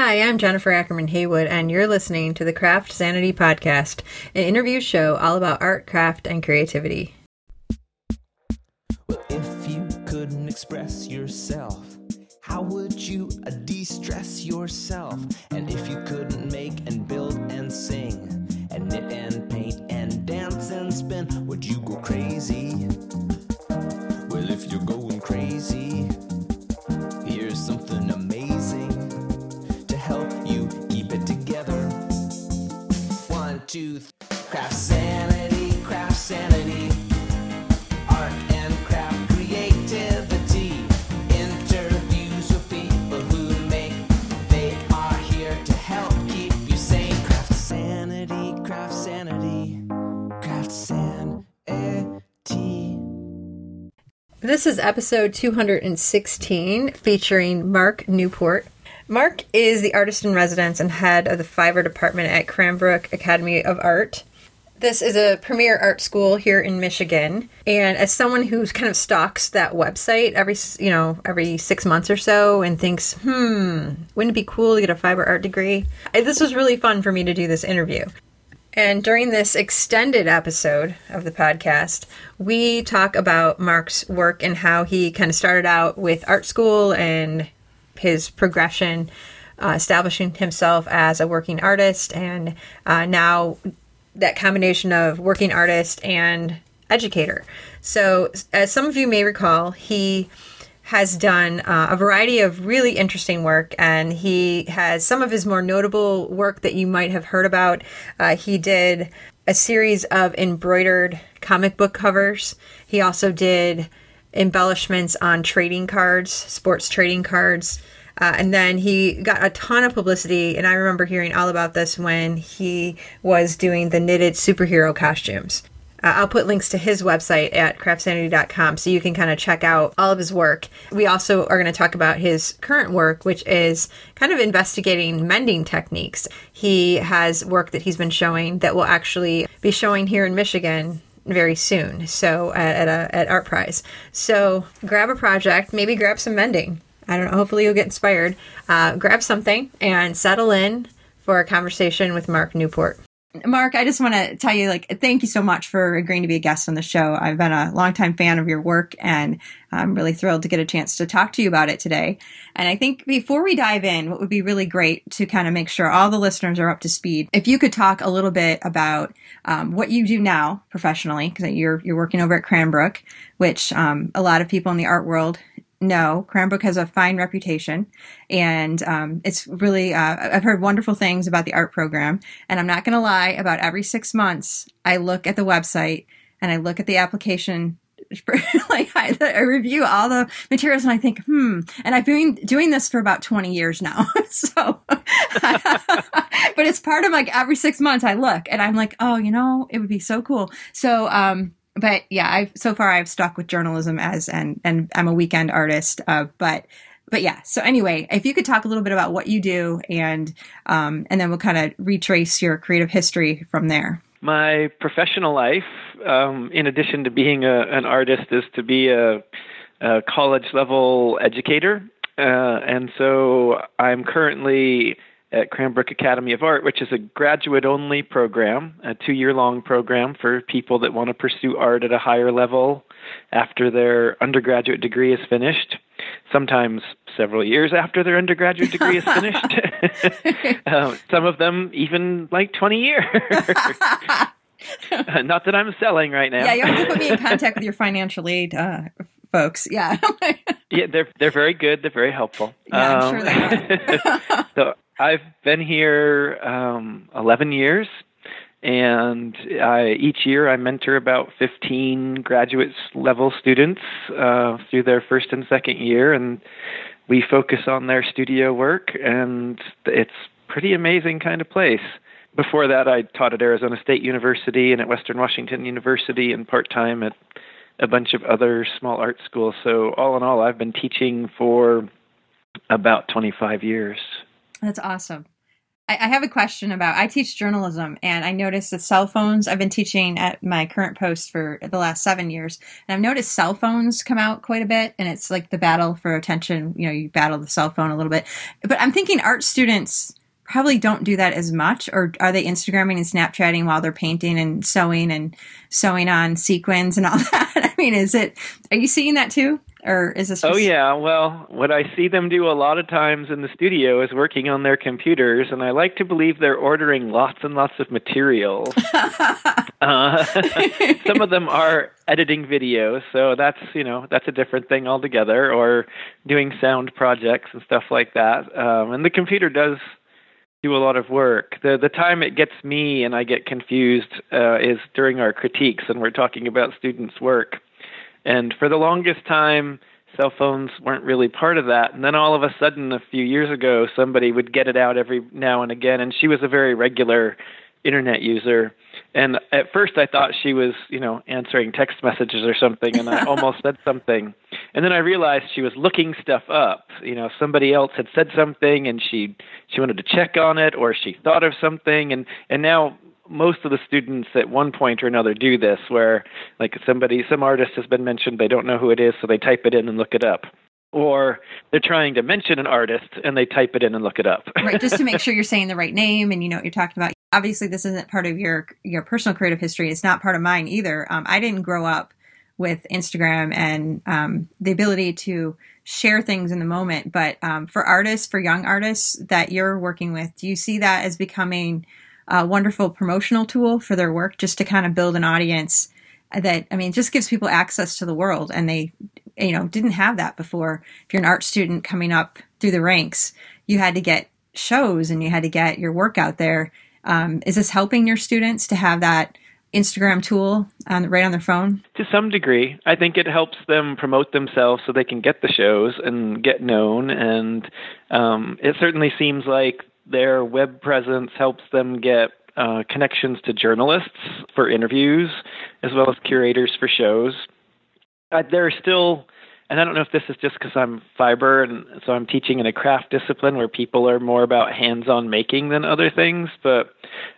Hi, I'm Jennifer Ackerman Haywood, and you're listening to the Craft Sanity Podcast, an interview show all about art, craft, and creativity. Well, if you couldn't express yourself, how would you de stress yourself? And if you couldn't make and build and sing, and knit and paint and dance and spin, would you go crazy? Well, if you're going crazy, two, three. Craft sanity, craft sanity. Art and craft creativity. Interviews with people who make. They are here to help keep you sane. Craft sanity, craft sanity. Craft sanity. This is episode 216 featuring Mark Newport. Mark is the artist in residence and head of the fiber department at Cranbrook Academy of Art. This is a premier art school here in Michigan, and as someone who kind of stalks that website every you know every six months or so and thinks, hmm, wouldn't it be cool to get a fiber art degree? This was really fun for me to do this interview. And during this extended episode of the podcast, we talk about Mark's work and how he kind of started out with art school and his progression, uh, establishing himself as a working artist, and uh, now that combination of working artist and educator. So, as some of you may recall, he has done uh, a variety of really interesting work, and he has some of his more notable work that you might have heard about. Uh, he did a series of embroidered comic book covers. He also did embellishments on trading cards, sports trading cards. Uh, and then he got a ton of publicity, and I remember hearing all about this when he was doing the knitted superhero costumes. Uh, I'll put links to his website at craftsanity.com so you can kind of check out all of his work. We also are going to talk about his current work, which is kind of investigating mending techniques. He has work that he's been showing that will actually be showing here in Michigan very soon. So at, at a at Art Prize. So grab a project, maybe grab some mending. I don't know. Hopefully you'll get inspired. Uh, grab something and settle in for a conversation with Mark Newport. Mark, I just want to tell you, like, thank you so much for agreeing to be a guest on the show. I've been a longtime fan of your work, and I'm really thrilled to get a chance to talk to you about it today. And I think before we dive in, what would be really great to kind of make sure all the listeners are up to speed, if you could talk a little bit about um, what you do now professionally, because you're you're working over at Cranbrook, which um, a lot of people in the art world no, Cranbrook has a fine reputation, and um, it's really. Uh, I've heard wonderful things about the art program, and I'm not going to lie. About every six months, I look at the website and I look at the application. like I, I review all the materials and I think, hmm. And I've been doing this for about 20 years now. so, but it's part of like every six months I look and I'm like, oh, you know, it would be so cool. So, um, but yeah, I've so far I've stuck with journalism as and and I'm a weekend artist. Uh, but but yeah. So anyway, if you could talk a little bit about what you do and um, and then we'll kind of retrace your creative history from there. My professional life, um, in addition to being a, an artist, is to be a, a college level educator. Uh, and so I'm currently at Cranbrook Academy of Art, which is a graduate only program, a two year long program for people that want to pursue art at a higher level after their undergraduate degree is finished, sometimes several years after their undergraduate degree is finished. um, some of them even like 20 years. Not that I'm selling right now. Yeah, you have to put me in contact with your financial aid uh, folks. Yeah. yeah, they're they're very good. They're very helpful. Yeah, I'm sure they are. so I've been here um, 11 years, and I, each year I mentor about 15 graduate level students uh, through their first and second year, and we focus on their studio work, and it's pretty amazing kind of place. Before that, I taught at Arizona State University and at Western Washington University, and part time at a bunch of other small art schools. So all in all, I've been teaching for about 25 years. That's awesome. I, have a question about. I teach journalism, and I noticed that cell phones. I've been teaching at my current post for the last seven years, and I've noticed cell phones come out quite a bit, and it's like the battle for attention. You know, you battle the cell phone a little bit, but I'm thinking art students probably don't do that as much or are they instagramming and snapchatting while they're painting and sewing and sewing on sequins and all that? I mean is it are you seeing that too? Or is this oh yeah. Well what i see them do a lot of times in the studio is working on their computers and i like to believe they're ordering lots and lots of materials uh, some of them are editing videos so that's you know that's a different thing altogether or doing sound projects and stuff like that. Um, and the computer does do a lot of work. The the time it gets me and I get confused uh, is during our critiques and we're talking about students' work. And for the longest time, cell phones weren't really part of that. And then all of a sudden, a few years ago, somebody would get it out every now and again. And she was a very regular internet user. And at first, I thought she was, you know, answering text messages or something, and I almost said something. And then I realized she was looking stuff up. You know, somebody else had said something, and she she wanted to check on it, or she thought of something, and and now most of the students at one point or another do this, where like somebody, some artist has been mentioned, they don't know who it is, so they type it in and look it up or they're trying to mention an artist and they type it in and look it up. right, just to make sure you're saying the right name and you know what you're talking about. Obviously, this isn't part of your your personal creative history. It's not part of mine either. Um, I didn't grow up with Instagram and um, the ability to share things in the moment. But um, for artists, for young artists that you're working with, do you see that as becoming a wonderful promotional tool for their work, just to kind of build an audience? That I mean, just gives people access to the world, and they you know didn't have that before if you're an art student coming up through the ranks you had to get shows and you had to get your work out there um, is this helping your students to have that instagram tool on, right on their phone? To some degree. I think it helps them promote themselves so they can get the shows and get known. And um, it certainly seems like their web presence helps them get uh, connections to journalists for interviews as well as curators for shows. Uh, there are still, and I don't know if this is just because I'm fiber and so I'm teaching in a craft discipline where people are more about hands-on making than other things, but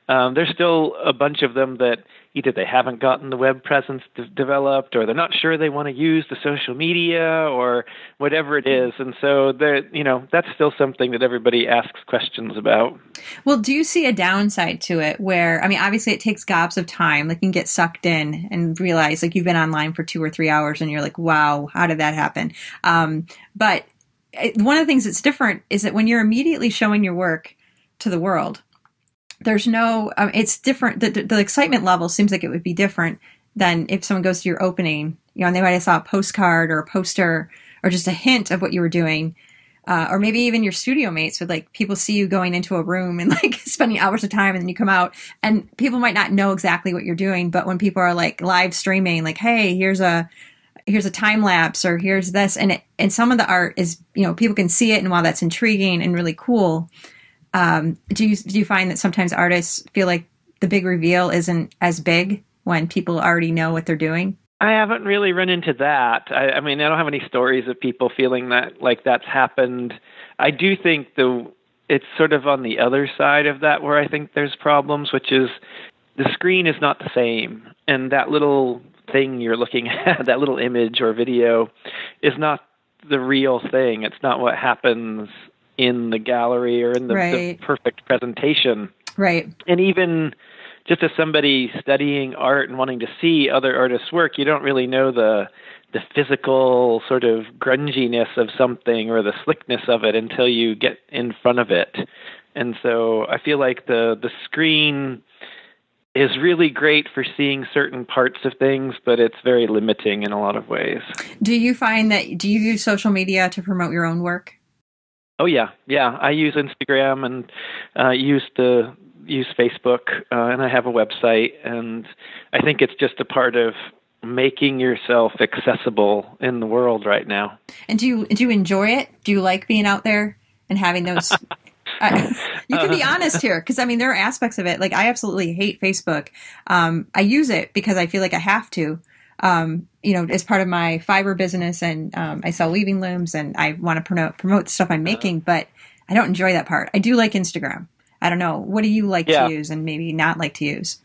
um, there's still a bunch of them that either they haven't gotten the web presence de- developed or they're not sure they want to use the social media or whatever it is. And so you know that's still something that everybody asks questions about. Well do you see a downside to it where i mean obviously it takes gobs of time like you can get sucked in and realize like you've been online for two or three hours and you're like wow how did that happen? Um, but one of the things that's different is that when you're immediately showing your work to the world there's no um, it's different the, the, excitement level seems like it would be different than if someone goes to your opening. You know and they might have saw a postcard or a poster or just a hint of what you were doing. Uh, or maybe even your studio mates would like people see you going into a room and like spending hours of time and then you come out and people might not know exactly what you're doing but when people are like live streaming like hey here's a here's a time lapse or here's this and it, and some of the art is you know people can see it and while that's intriguing and really cool um, do you do you find that sometimes artists feel like the big reveal isn't as big when people already know what they're doing? I haven't really run into that. I, I mean, I don't have any stories of people feeling that like that's happened. I do think the it's sort of on the other side of that where I think there's problems, which is the screen is not the same, and that little thing you're looking at, that little image or video, is not the real thing. It's not what happens in the gallery or in the, right. the perfect presentation. Right. And even just as somebody studying art and wanting to see other artists' work, you don't really know the the physical sort of grunginess of something or the slickness of it until you get in front of it. And so I feel like the the screen is really great for seeing certain parts of things, but it's very limiting in a lot of ways. Do you find that do you use social media to promote your own work? Oh yeah, yeah. I use Instagram and uh, use the use Facebook, uh, and I have a website, and I think it's just a part of making yourself accessible in the world right now. And do you do you enjoy it? Do you like being out there and having those? uh, you can be honest here, because I mean there are aspects of it. Like I absolutely hate Facebook. Um, I use it because I feel like I have to um, you know, as part of my fiber business, and um, I sell weaving looms, and I want to promote promote the stuff I'm making, but I don't enjoy that part. I do like Instagram. I don't know. What do you like Yeah. to use and maybe not like to use?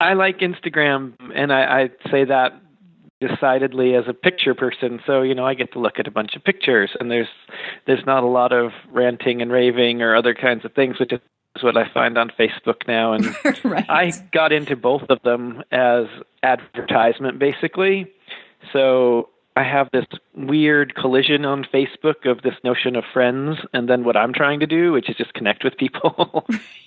I like Instagram, and I, I say that decidedly as a picture person. So you know, I get to look at a bunch of pictures, and there's there's not a lot of ranting and raving or other kinds of things, which is what I find on Facebook now. And right. I got into both of them as advertisement, basically. So I have this weird collision on Facebook of this notion of friends, and then what I'm trying to do, which is just connect with people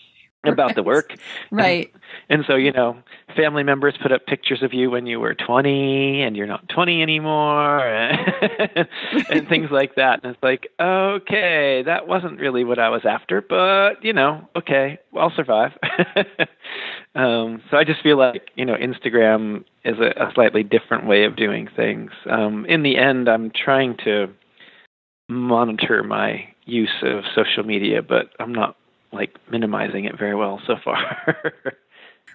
about the work. right. And so, you know, family members put up pictures of you when you were 20 and you're not 20 anymore and things like that. And it's like, okay, that wasn't really what I was after, but, you know, okay, I'll survive. um, so I just feel like, you know, Instagram is a, a slightly different way of doing things. Um, in the end, I'm trying to monitor my use of social media, but I'm not like minimizing it very well so far.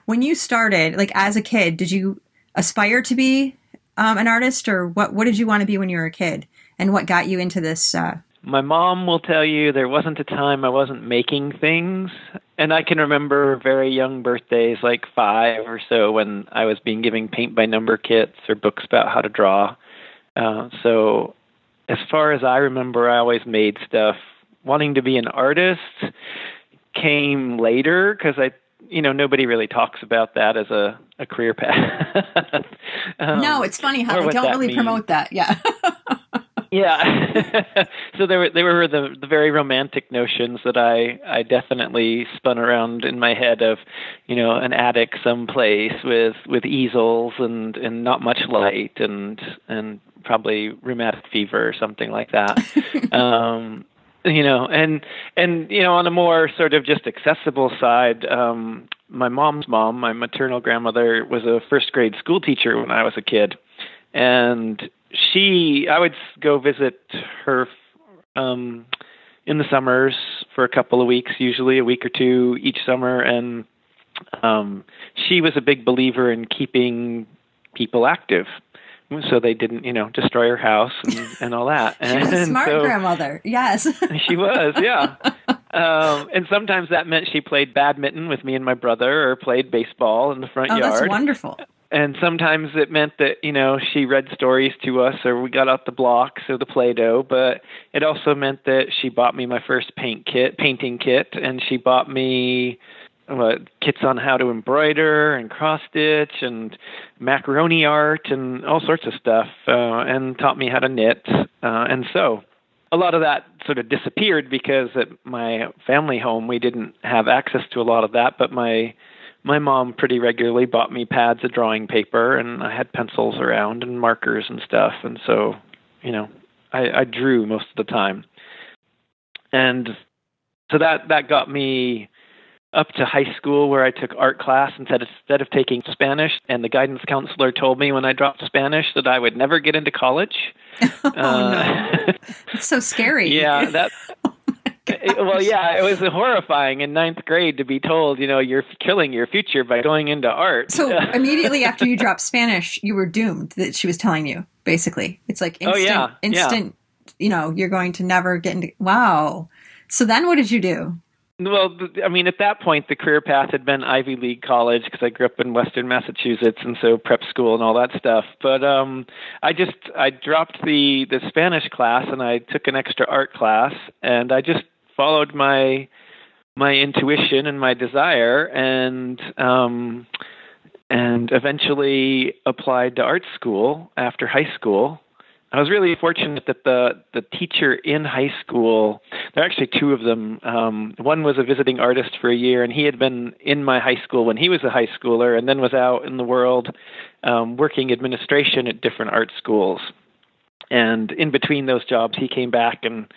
When you started, like as a kid, did you aspire to be um, an artist, or what? What did you want to be when you were a kid, and what got you into this? Uh, My mom will tell you there wasn't a time I wasn't making things. And I can remember very young birthdays, like five or so, when I was being given paint by number kits or books about how to draw. Uh, so, as far as I remember, I always made stuff. Wanting to be an artist came later because I, you know, nobody really talks about that as a, a career path. Um, no, it's funny how they don't really promote that. Yeah. Yeah. so there were there were the the very romantic notions that I I definitely spun around in my head of, you know, an attic someplace with with easels and and not much light and and probably rheumatic fever or something like that. um you know and and you know on a more sort of just accessible side um my mom's mom my maternal grandmother was a first grade school teacher when i was a kid. And she i would go visit her um in the summers for a couple of weeks usually a week or two each summer. And um she was a big believer in keeping people active so they didn't you know destroy her house and, and all that She was a and smart so, grandmother. Yes. she was, yeah. Um, and sometimes that meant she played badminton with me and my brother, or played baseball in the front oh, that's yard. wonderful. And sometimes it meant that you know she read stories to us, or we got out the blocks or the Play-Doh. But it also meant that she bought me my first paint kit, painting kit, and she bought me uh, kits on how to embroider and cross stitch and macaroni art and all sorts of stuff, uh, and taught me how to knit uh, and sew. A lot of that sort of disappeared because at my family home we didn't have access to a lot of that but my my mom pretty regularly bought me pads of drawing paper and I had pencils around and markers and stuff and so you know I, I drew most of the time. And so that that got me up to high school where I took art class instead of, instead of taking Spanish and the guidance counselor told me when I dropped Spanish that I would never get into college Oh, no. uh, It's so scary. yeah, that. Oh well, yeah, it was horrifying in ninth grade to be told, you know, you're killing your future by going into art. So immediately after you dropped Spanish, you were doomed. That she was telling you, basically. It's like Oh, instant, yeah, yeah. instant. You know, you're going to never get into. Wow. So then, what did you do? Well, I mean, at that point, the career path had been Ivy League college because I grew up in Western Massachusetts, and so prep school and all that stuff. But um, I just I dropped the the Spanish class and I took an extra art class, and I just followed my my intuition and my desire, and um, and eventually applied to art school after high school. I was really fortunate that the the teacher in high school, there are actually two of them. Um, one was a visiting artist for a year, and he had been in my high school when he was a high schooler, and then was out in the world um, working administration at different art schools. And in between those jobs, he came back and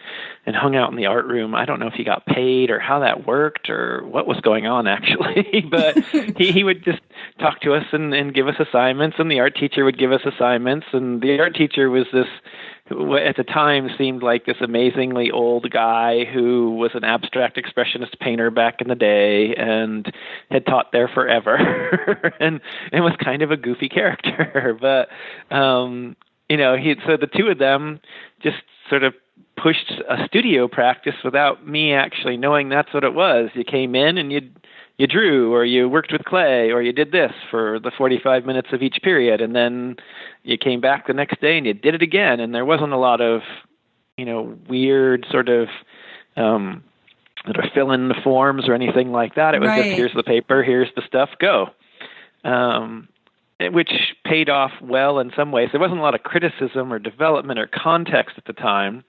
and hung out in the art room. I don't know if he got paid or how that worked or what was going on actually, but he he would just talk to us and and give us assignments, and the art teacher would give us assignments, and the art teacher was this at the time seemed like this amazingly old guy who was an abstract expressionist painter back in the day and had taught there forever and and was kind of a goofy character but um you know he so the two of them just sort of pushed a studio practice without me actually knowing that's what it was. You came in and you you drew or you worked with clay or you did this for the 45 minutes of each period and then you came back the next day and you did it again and there wasn't a lot of you know weird sort of um sort of fill in the forms or anything like that. It was Right. just here's the paper, here's the stuff, go. Um, which paid off well in some ways. There wasn't a lot of criticism or development or context at the time,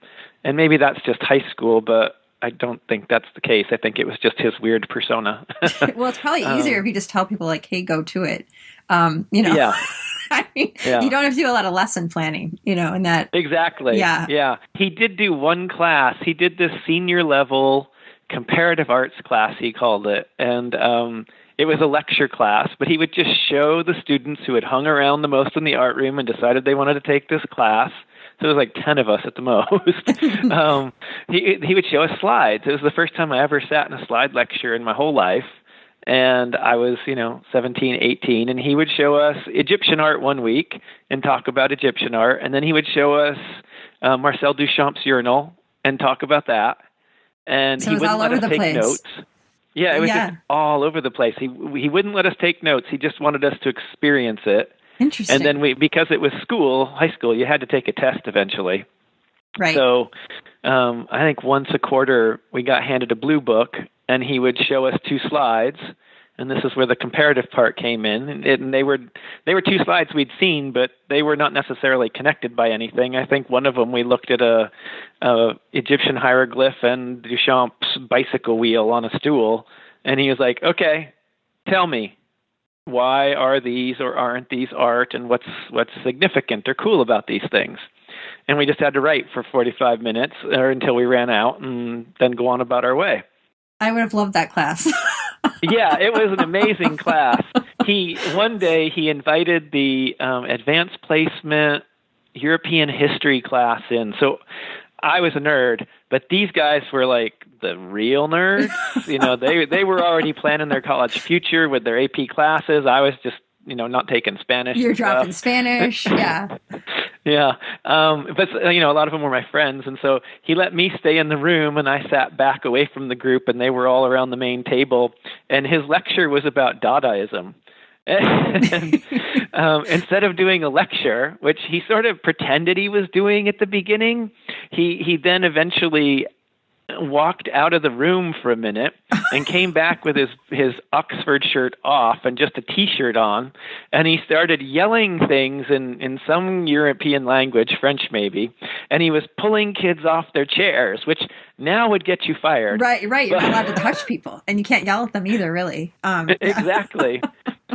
and maybe that's just high school, but I don't think that's the case. I think it was just his weird persona. well, it's probably Um, easier if you just tell people like, "Hey, go to it." Um, you know, yeah, I mean, Yeah. you don't have to do a lot of lesson planning. You know, in that exactly. Yeah. yeah. He did do one class. He did this senior level comparative arts class. He called it, and um, it was a lecture class. But he would just show the students who had hung around the most in the art room and decided they wanted to take this class. So it was like ten of us at the most. um, he he would show us slides. It was the first time I ever sat in a slide lecture in my whole life. And I was, you know, 17, 18, and he would show us Egyptian art one week and talk about Egyptian art, and then he would show us uh, Marcel Duchamp's urinal and talk about that. And So he wouldn't let us take place. notes. Yeah, it was Yeah. just all over the place. He he wouldn't let us take notes. He just wanted us to experience it. Interesting, And then we, because it was school, high school, you had to take a test eventually. right? So um, I think once a quarter we got handed a blue book, and he would show us two slides, and this is where the comparative part came in. And, and they were they were two slides we'd seen, but they were not necessarily connected by anything. I think one of them we looked at a, a Egyptian hieroglyph and Duchamp's bicycle wheel on a stool, and he was like, "Okay, tell me." Why are these or aren't these art, and what's what's significant or cool about these things? and we just had to write for 45 minutes or until we ran out and then go on about our way. I would have loved that class. Yeah, it was an amazing class. He one day he invited the um, advanced placement European history class in. So I was a nerd, but these guys were like the real nerds. you know, they they were already planning their college future with their AP classes. I was just you know not taking Spanish. You're and stuff. dropping Spanish, yeah. Yeah, um, but you know, a lot of them were my friends, and so he let me stay in the room, and I sat back away from the group, and they were all around the main table, and his lecture was about Dadaism. and um, instead of doing a lecture, which he sort of pretended he was doing at the beginning, he he then eventually walked out of the room for a minute and came back with his his Oxford shirt off and just a t-shirt on and he started yelling things in in some European language French maybe and he was pulling kids off their chairs which now would get you fired Right, right. You're not allowed to touch people, and you can't yell at them either, really. Um, exactly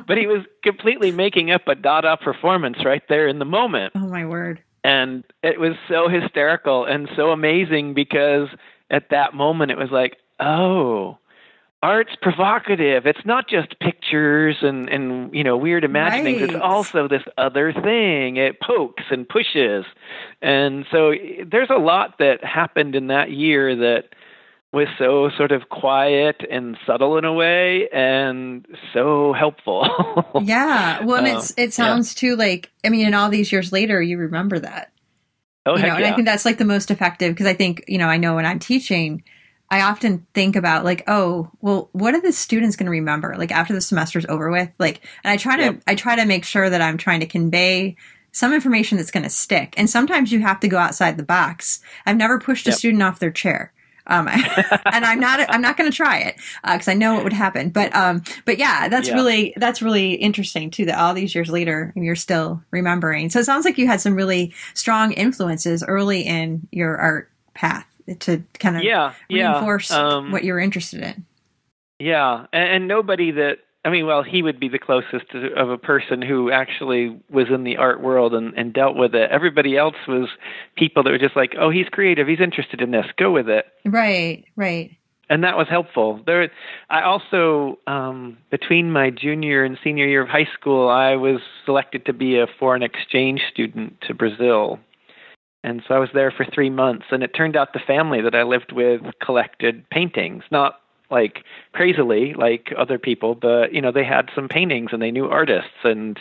but he was completely making up a Dada performance right there in the moment oh my word. and it was so hysterical and so amazing because at that moment it was like oh art's provocative it's not just pictures and and you know weird imaginings Right. it's also this other thing it pokes and pushes and so there's a lot that happened in that year that was so sort of quiet and subtle in a way and so helpful Yeah. Well, and Um, it's it sounds too like I mean, and all these years later, you remember that. Oh you know, and I think that's like the most effective because I think you know I know when I'm teaching, I often think about like, oh, well, what are the students going to remember like after the semester's over with? Like, and I try to Yep. I try to make sure that I'm trying to convey some information that's going to stick. And sometimes you have to go outside the box. I've never pushed a student off their chair. Um, and I'm not, I'm not going to try it because I know what would happen. But, um, but yeah, that's Yeah. really, that's really interesting too. That all these years later, you're still remembering. So it sounds like you had some really strong influences early in your art path to kind of yeah yeah reinforce um, what you were interested in. Yeah, and, and nobody that I mean, well, he would be the closest to, of a person who actually was in the art world and, and dealt with it. Everybody else was people that were just like, "Oh, he's creative. He's interested in this. Go with it." Right, right. And that was helpful. There, I also um, between my junior and senior year of high school, I was selected to be a foreign exchange student to Brazil. And so I was there for three months, and it turned out the family that I lived with collected paintings, not like crazily like other people, but you know they had some paintings and they knew artists, and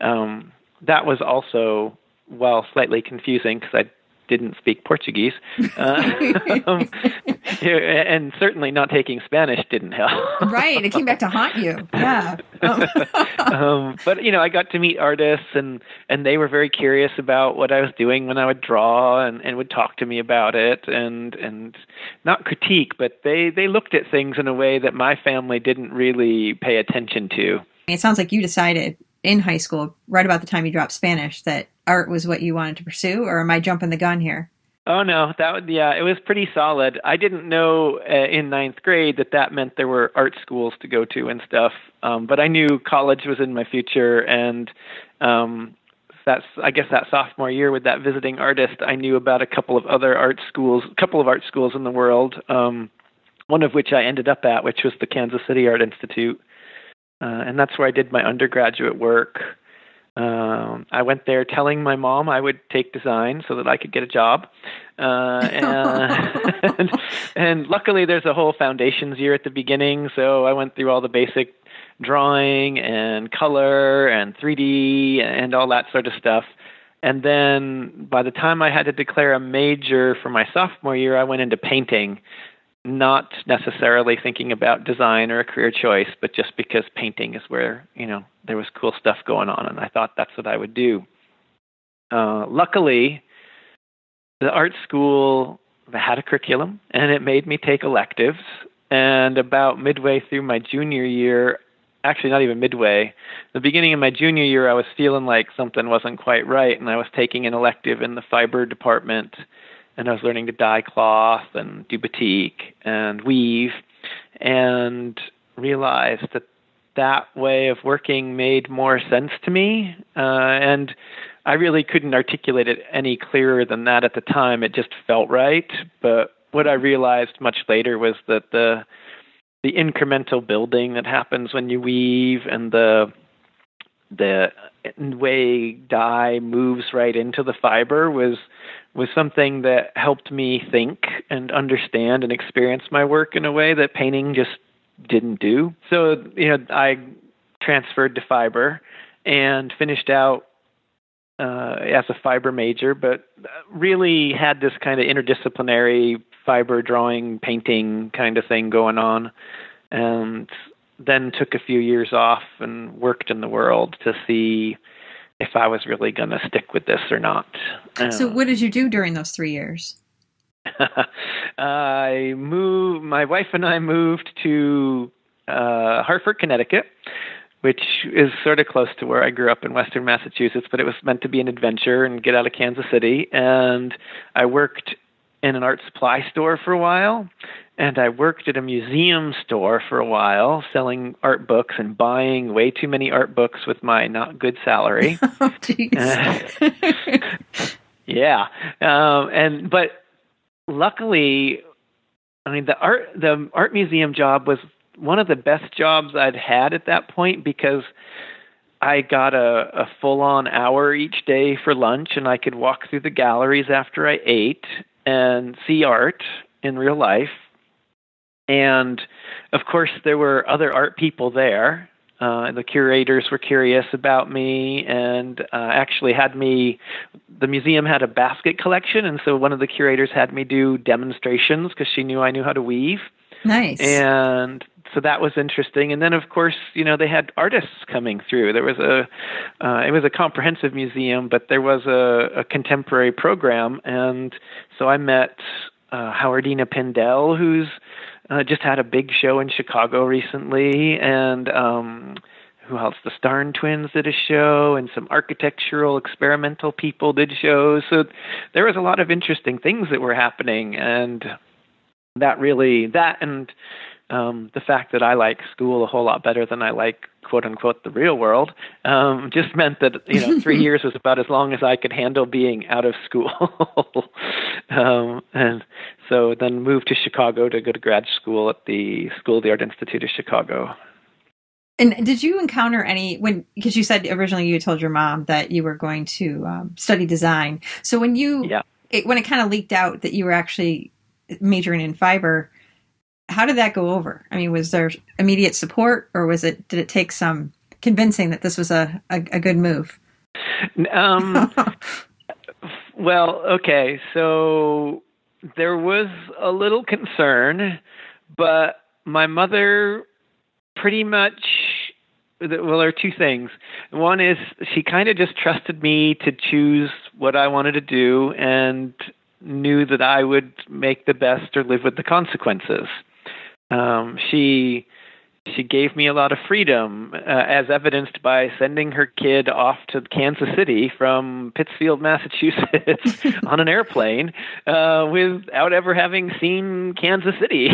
um, that was also well slightly confusing because I didn't speak Portuguese, uh, um, and certainly not taking Spanish didn't help. right, it came back to haunt you. Yeah. um, but you know, I got to meet artists, and and they were very curious about what I was doing when I would draw, and and would talk to me about it, and and not critique, but they they looked at things in a way that my family didn't really pay attention to. It sounds like you decided in high school, right about the time you dropped Spanish, that art was what you wanted to pursue, or am I jumping the gun here? Oh no, that would yeah, it was pretty solid. I didn't know uh, in ninth grade that that meant there were art schools to go to and stuff, um, but I knew college was in my future, and um, that's I guess that sophomore year with that visiting artist, I knew about a couple of other art schools, a couple of art schools in the world. Um, one of which I ended up at, which was the Kansas City Art Institute, uh, and that's where I did my undergraduate work. Um, I went there telling my mom I would take design so that I could get a job. Uh, and, and luckily, there's a whole foundations year at the beginning, so I went through all the basic drawing and color and 3D and all that sort of stuff. And then by the time I had to declare a major for my sophomore year, I went into painting not necessarily thinking about design or a career choice, but just because painting is where you know there was cool stuff going on, and I thought that's what I would do. Uh, luckily, the art school had a curriculum, and it made me take electives. And about midway through my junior year, actually not even midway, the beginning of my junior year, I was feeling like something wasn't quite right, and I was taking an elective in the fiber department and I was learning to dye cloth and do batik and weave, and realized that that way of working made more sense to me. Uh, and I really couldn't articulate it any clearer than that at the time. It just felt right. But what I realized much later was that the the incremental building that happens when you weave and the the way dye moves right into the fiber was was something that helped me think and understand and experience my work in a way that painting just didn't do. So, you know, I transferred to fiber and finished out uh, as a fiber major, but really had this kind of interdisciplinary fiber drawing, painting kind of thing going on. And then took a few years off and worked in the world to see if I was really going to stick with this or not. So, what did you do during those three years? I moved. My wife and I moved to uh, Hartford, Connecticut, which is sort of close to where I grew up in Western Massachusetts. But it was meant to be an adventure and get out of Kansas City. And I worked in an art supply store for a while, and I worked at a museum store for a while, selling art books and buying way too many art books with my not good salary. oh, yeah, um, and but luckily, I mean the art the art museum job was one of the best jobs I'd had at that point because I got a, a full on hour each day for lunch, and I could walk through the galleries after I ate and see art in real life and of course, there were other art people there. Uh, the curators were curious about me and uh, actually had me. The museum had a basket collection, and so one of the curators had me do demonstrations because she knew I knew how to weave. Nice. And so that was interesting. And then, of course, you know, they had artists coming through. There was a, uh, it was a comprehensive museum, but there was a, a contemporary program, and so I met uh, Howardena Pindell, who's uh, just had a big show in Chicago recently, and um, who else? The Starn Twins did a show, and some architectural experimental people did shows. So there was a lot of interesting things that were happening, and that really that and um, the fact that I like school a whole lot better than I like quote unquote the real world um, just meant that you know three years was about as long as I could handle being out of school, um, and so then moved to Chicago to go to grad school at the School of the Art Institute of Chicago. And did you encounter any when because you said originally you told your mom that you were going to um, study design. So when you yeah. it, when it kind of leaked out that you were actually majoring in fiber, how did that go over? I mean, was there immediate support, or was it did it take some convincing that this was a a, a good move? Um, Well, okay, so there was a little concern, but my mother pretty much well there are two things one is she kind of just trusted me to choose what i wanted to do and knew that i would make the best or live with the consequences um, she she gave me a lot of freedom, uh, as evidenced by sending her kid off to Kansas City from Pittsfield, Massachusetts, on an airplane uh, without ever having seen Kansas City.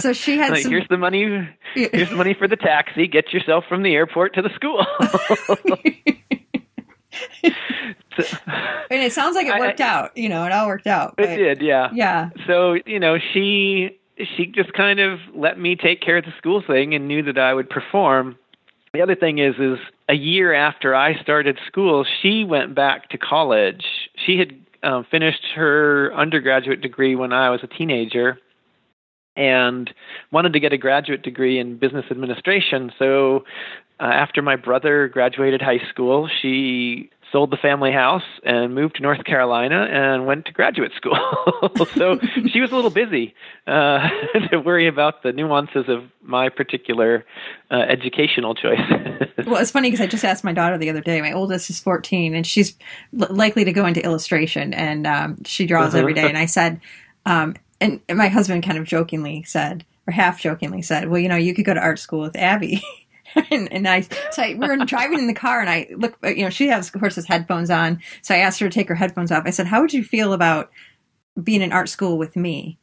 so she had like, some, here's the money. Here's the money for the taxi. Get yourself from the airport to the school. and it sounds like it worked I, out. You know, it all worked out. It did, yeah. Yeah. So you know, she she just kind of let me take care of the school thing and knew that I would perform. The other thing is is a year after I started school, she went back to college. She had um, finished her undergraduate degree when I was a teenager and wanted to get a graduate degree in business administration. So uh, after my brother graduated high school, she sold the family house and moved to North Carolina and went to graduate school. so she was a little busy uh, to worry about the nuances of my particular uh, educational choice. well, it's funny because I just asked my daughter the other day. My oldest is 14, and she's l- likely to go into illustration, and um, she draws every day. And I said, um, and my husband kind of jokingly said, or half jokingly said, "Well, you know, you could go to art school with Abby." and, and, I, so I, we were driving in the car, and I look, you know, she has, of course, has headphones on. So I asked her to take her headphones off. I said, "How would you feel about being in art school with me?"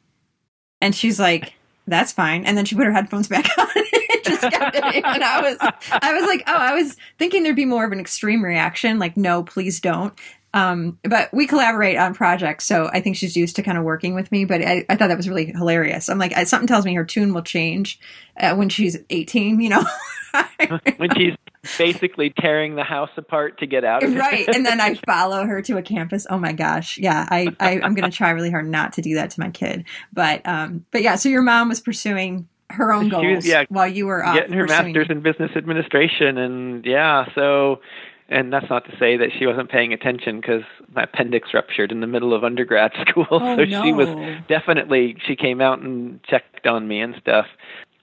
And she's like, "That's fine." And then she put her headphones back on. and just. And I was, I was like, "Oh, I was thinking there'd be more of an extreme reaction, like, no, please don't." Um, but we collaborate on projects, so I think she's used to kind of working with me. But I, I thought that was really hilarious. I'm like, something tells me her tune will change uh, when she's 18. You know, when she's basically tearing the house apart to get out of it. Right, and then I follow her to a campus. Oh my gosh, yeah, I, I am going to try really hard not to do that to my kid. But um, but yeah, so your mom was pursuing her own goals was, yeah, while you were getting her master's in business administration, and yeah, so and that's not to say that she wasn't paying attention because my appendix ruptured in the middle of undergrad school. Oh, so no. she was definitely she came out and checked on me and stuff.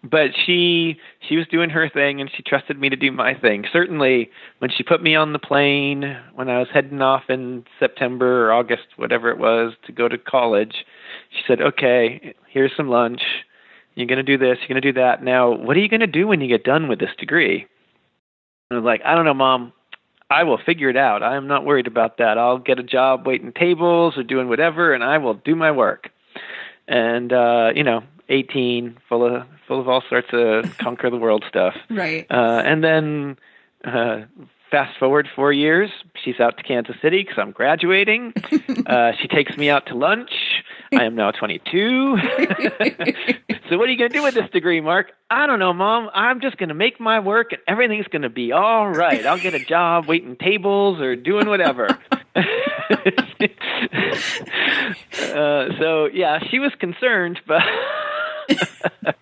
But she she was doing her thing and she trusted me to do my thing. Certainly when she put me on the plane when I was heading off in September or August, whatever it was, to go to college, she said, Okay, here's some lunch. You're gonna do this, you're gonna do that. Now, what are you gonna do when you get done with this degree? And I was like, I don't know, mom. I will figure it out. I am not worried about that. I'll get a job waiting tables or doing whatever, and I will do my work. And uh, you know, 18, full of full of all sorts of conquer the world stuff. Right. Uh, and then uh, fast forward four years, she's out to Kansas City because I'm graduating. uh, she takes me out to lunch. I am now 22. so what are you going to do with this degree, Mark? I don't know, Mom. I'm just going to make my work, and everything's going to be all right. I'll get a job waiting tables or doing whatever. uh, so yeah, she was concerned, but.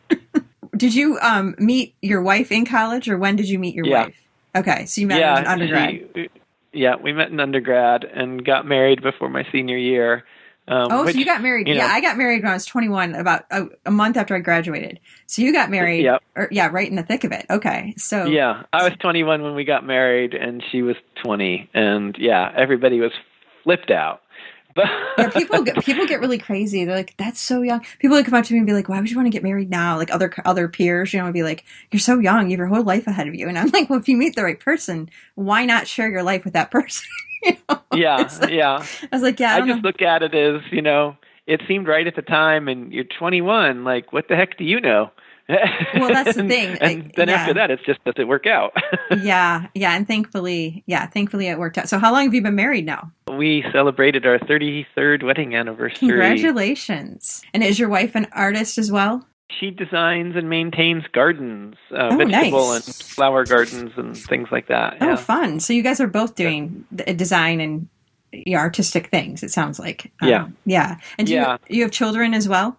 did you um, meet your wife in college, or when did you meet your yeah. wife? Okay, so you met yeah, in undergrad. She, yeah, we met in undergrad and got married before my senior year. Um, oh, which, so you got married? You know, yeah, I got married when I was 21, about a, a, month after I graduated. So you got married, yep. or, yeah, right in the thick of it. Okay, so yeah, I was 21 when we got married, and she was 20, and yeah, everybody was flipped out. But yeah, people get people get really crazy. They're like, "That's so young." People would come up to me and be like, "Why would you want to get married now?" Like other other peers, you know, would be like, "You're so young. You have your whole life ahead of you." And I'm like, "Well, if you meet the right person, why not share your life with that person?" you know? Yeah, like, yeah. I was like, "Yeah." I, I just know. look at it as you know, it seemed right at the time, and you're 21. Like, what the heck do you know? well, that's the thing. and then yeah. after that, it's just does it work out? yeah, yeah, and thankfully, yeah, thankfully it worked out. So, how long have you been married now? We celebrated our 33rd wedding anniversary. Congratulations! And is your wife an artist as well? She designs and maintains gardens, uh, oh, vegetable nice. and flower gardens and things like that. Oh, yeah. fun! So you guys are both doing yeah. design and artistic things. It sounds like. Um, yeah, yeah. And do yeah. You, you have children as well?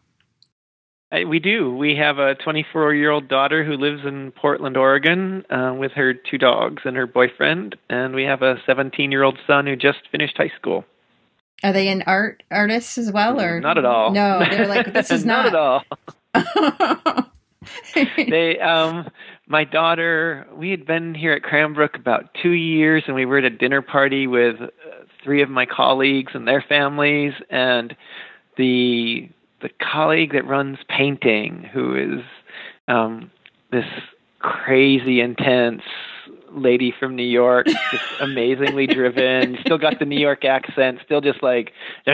We do. We have a 24 year old daughter who lives in Portland, Oregon, uh, with her two dogs and her boyfriend, and we have a 17 year old son who just finished high school. Are they an art artists as well, or Not at all. No, they're like this is not at all. all. they um my daughter we had been here at cranbrook about two years and we were at a dinner party with uh, three of my colleagues and their families and the the colleague that runs painting who is um this crazy intense lady from New York, just amazingly driven. Still got the New York accent. Still just like, you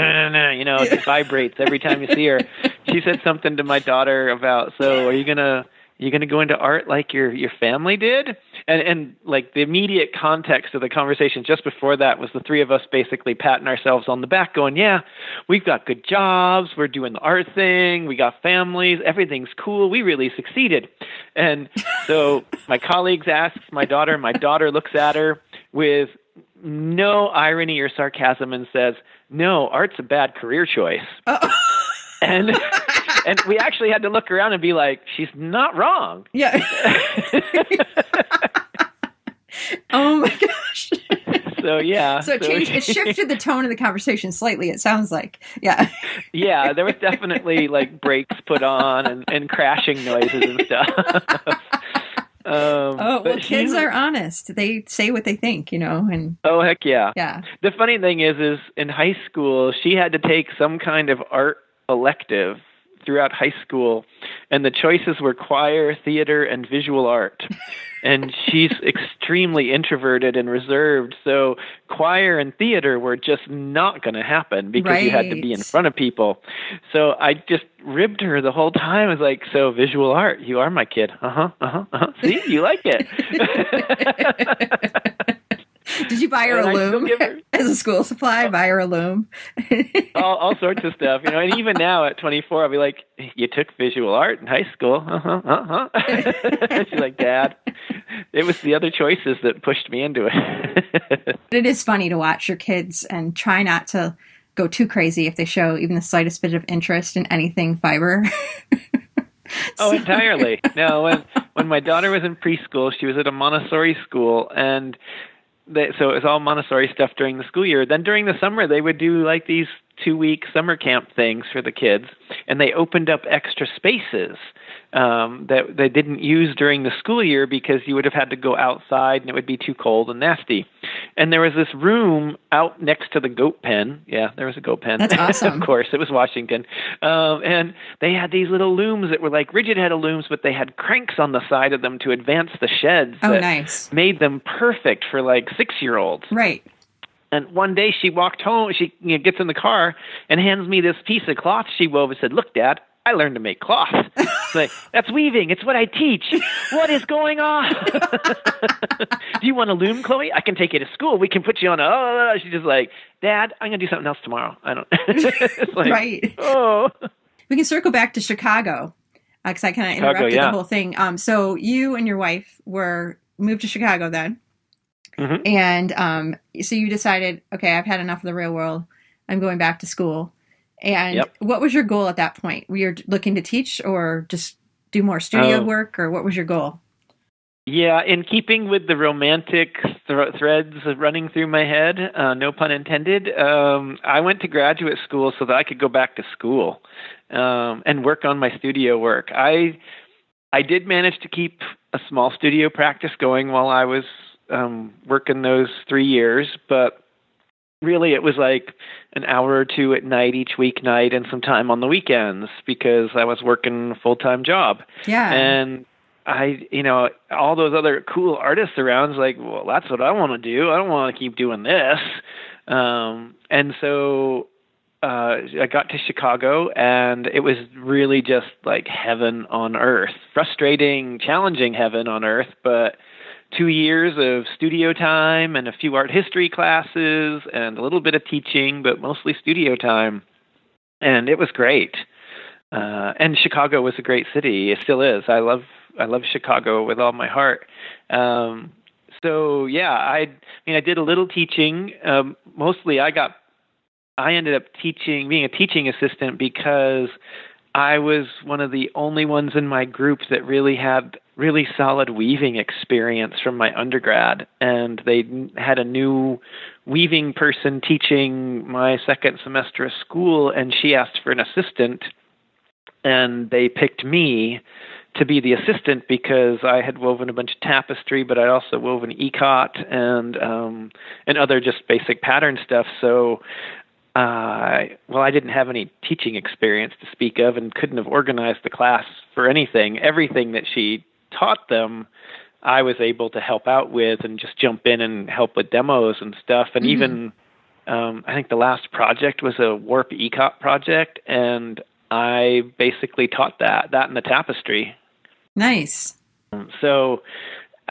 know, it vibrates every time you see her. She said something to my daughter about, so are you gonna you gonna go into art like your your family did? And and like the immediate context of the conversation just before that was the three of us basically patting ourselves on the back, going, yeah, we've got good jobs, we're doing the art thing, we got families, everything's cool, we really succeeded. And so my colleagues ask my daughter, my daughter looks at her with no irony or sarcasm and says, "No, art's a bad career choice." Oh. and and we actually had to look around and be like, "She's not wrong." yeah. oh my gosh. So yeah. So it changed. It shifted the tone of the conversation slightly. It sounds like, yeah. yeah, there was definitely like brakes put on and, and crashing noises and stuff. Um, Oh well, kids are honest. They say what they think, you know, and Oh heck yeah. yeah. The funny thing is, is in high school she had to take some kind of art elective throughout high school, and the choices were choir, theater, and visual art. and she's extremely introverted and reserved, so choir and theater were just not going to happen because you had to be in front of people. So I just ribbed her the whole time. I was like, "So visual art, you are my kid, uh huh, uh huh, uh-huh. See, you like it." Did you buy her And a loom her- as a school supply? Buy her a loom. all, all sorts of stuff, you know. And even now at 24, I'll be like, "You took visual art in high school, uh huh, uh huh." She's like, "Dad, it was the other choices that pushed me into it." it is funny to watch your kids and try not to go too crazy if they show even the slightest bit of interest in anything fiber. oh, entirely. No, when when my daughter was in preschool, she was at a Montessori school, and they, so it was all Montessori stuff during the school year. Then during the summer, they would do like these two week summer camp things for the kids, and they opened up extra spaces um, that they didn't use during the school year because you would have had to go outside and it would be too cold and nasty. And there was this room out next to the goat pen. Yeah, there was a goat pen. That's awesome. of course, it was Washington. Um, and they had these little looms that were like rigid heddle looms, but they had cranks on the side of them to advance the sheds. oh, that nice. Made them perfect for like six year olds. Right. And one day she walked home, she you know, gets in the car and hands me this piece of cloth she wove and said, Look, Dad, I learned to make cloth. It's like, That's weaving. It's what I teach. What is going on? do you want to loom, Chloe? I can take you to school. We can put you on a. Oh, she's just like, Dad, I'm going to do something else tomorrow. I don't. like, Right. Oh. We can circle back to Chicago because I kind of Chicago, interrupted yeah. the whole thing. Um, so you and your wife were moved to Chicago then, Mhm. and um, so you decided, okay, I've had enough of the real world. I'm going back to school. And Yep. what was your goal at that point? Were you looking to teach or just do more studio Oh. work, or what was your goal? Yeah, in keeping with the romantic thr threads running through my head, uh, no pun intended, um, I went to graduate school so that I could go back to school um, and work on my studio work. I I did manage to keep a small studio practice going while I was um, working those three years, but really it was like an hour or two at night each weeknight and some time on the weekends because I was working a full time job Yeah. and I, you know, all those other cool artists around is like, well, that's what I want to do. I don't want to keep doing this. Um, and so uh, I got to Chicago, and it was really just like heaven on earth. Frustrating, challenging heaven on earth, but two years of studio time and a few art history classes and a little bit of teaching, but mostly studio time. And it was great. Uh, and Chicago was a great city. It still is. I love I love Chicago with all my heart. Um, so yeah, I, I mean I did a little teaching. Um, mostly I got I ended up teaching being a teaching assistant because I was one of the only ones in my group that really had really solid weaving experience from my undergrad, and they had a new weaving person teaching my second semester of school, and she asked for an assistant, and they picked me to be the assistant because I had woven a bunch of tapestry, but I also woven ikat and um, and other just basic pattern stuff. So uh, well, I didn't have any teaching experience to speak of and couldn't have organized the class for anything. Everything that she taught them, I was able to help out with and just jump in and help with demos and stuff. And mm-hmm. even, um, I think the last project was a warp ikat project, and I basically taught that, that and the tapestry. Nice. So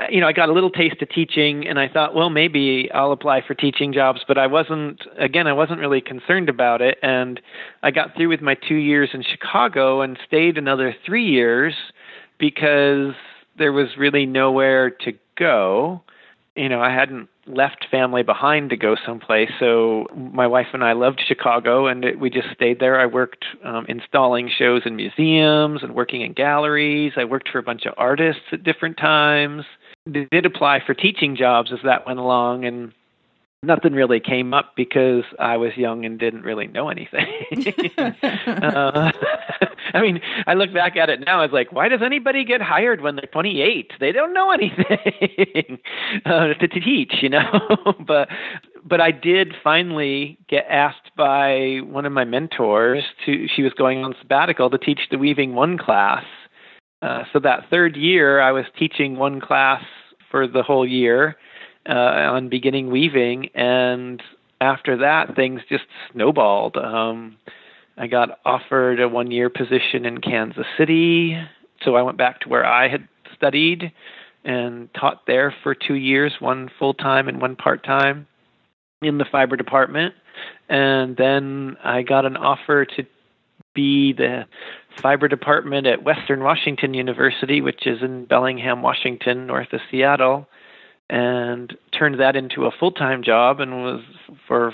you know, I got a little taste of teaching and I thought, well, maybe I'll apply for teaching jobs, but I wasn't, again, I wasn't really concerned about it. And I got through with my two years in Chicago and stayed another three years because there was really nowhere to go. You know, I hadn't left family behind to go someplace. So my wife and I loved Chicago, and it, we just stayed there. I worked um, installing shows in museums and working in galleries. I worked for a bunch of artists at different times did apply for teaching jobs as that went along, and nothing really came up because I was young and didn't really know anything. uh, I mean, I look back at it now. It's like, why does anybody get hired when they're 28? They don't know anything uh, to, to teach, you know. but but I did finally get asked by one of my mentors to. She was going on sabbatical to teach the Weaving One class. Uh, so that third year, I was teaching one class for the whole year uh, on beginning weaving, and after that, things just snowballed. Um, I got offered a one year position in Kansas City, so I went back to where I had studied and taught there for two years, one full time and one part time in the fiber department. And then I got an offer to be the fiber department at Western Washington University, which is in Bellingham, Washington, north of Seattle, and turned that into a full time job and was for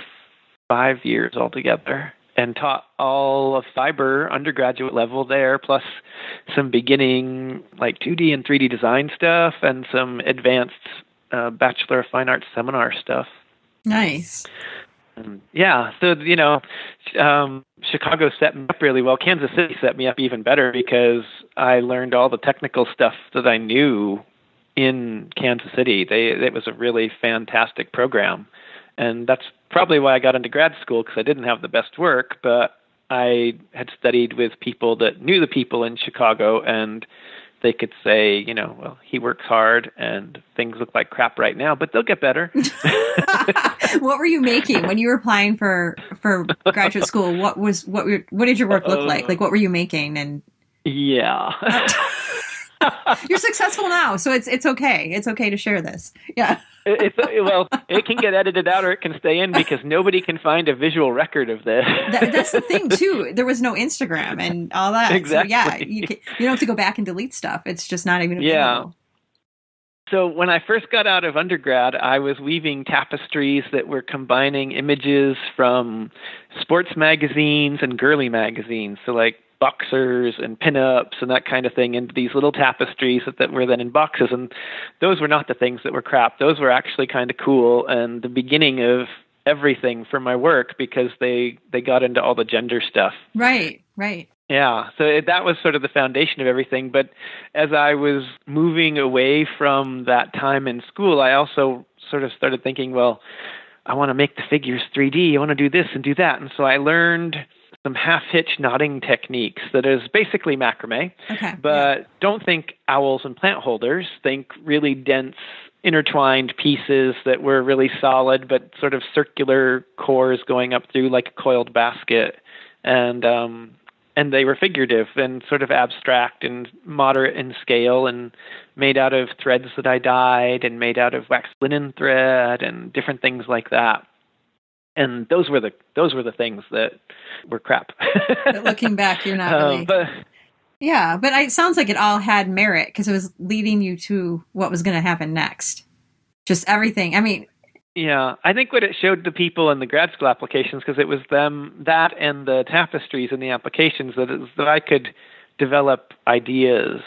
five years altogether and taught all of fiber undergraduate level there, plus some beginning like 2D and 3D design stuff and some advanced uh, Bachelor of Fine Arts seminar stuff. Nice. And yeah, so you know, um, Chicago set me up really well. Kansas City set me up even better because I learned all the technical stuff that I knew in Kansas City. They it was a really fantastic program, and that's probably why I got into grad school because I didn't have the best work, but I had studied with people that knew the people in Chicago and they could say, you know, well, he works hard and things look like crap right now, but they'll get better. what were you making when you were applying for for graduate school? What was what were, what did your work look like? Like what were you making and Yeah. You're successful now, so it's it's okay. It's okay to share this. Yeah. It's well, it can get edited out or it can stay in because nobody can find a visual record of this. that, that's the thing too. There was no Instagram and all that. Exactly. So yeah, you can, you don't have to go back and delete stuff. It's just not even available. Yeah. So when I first got out of undergrad, I was weaving tapestries that were combining images from sports magazines and girly magazines. So like boxers and pinups and that kind of thing into these little tapestries that, that were then in boxes. And those were not the things that were crap. Those were actually kind of cool and the beginning of everything for my work because they they got into all the gender stuff. Right, right. Yeah, so it, that was sort of the foundation of everything. But as I was moving away from that time in school, I also sort of started thinking, well, I want to make the figures 3D. I want to do this and do that. And so I learned some half hitch knotting techniques that is basically macrame. Okay. But yeah. don't think owls and plant holders. Think really dense intertwined pieces that were really solid but sort of circular cores going up through like a coiled basket. And um and they were figurative and sort of abstract and moderate in scale and made out of threads that I dyed and made out of wax linen thread and different things like that and those were the those were the things that were crap. but looking back, you're not um, really. Um, but, yeah, but it sounds like it all had merit because it was leading you to what was going to happen next. Just everything. I mean, Yeah, I think what it showed the people in the grad school applications because it was them that and the tapestries in the applications that is, that I could develop ideas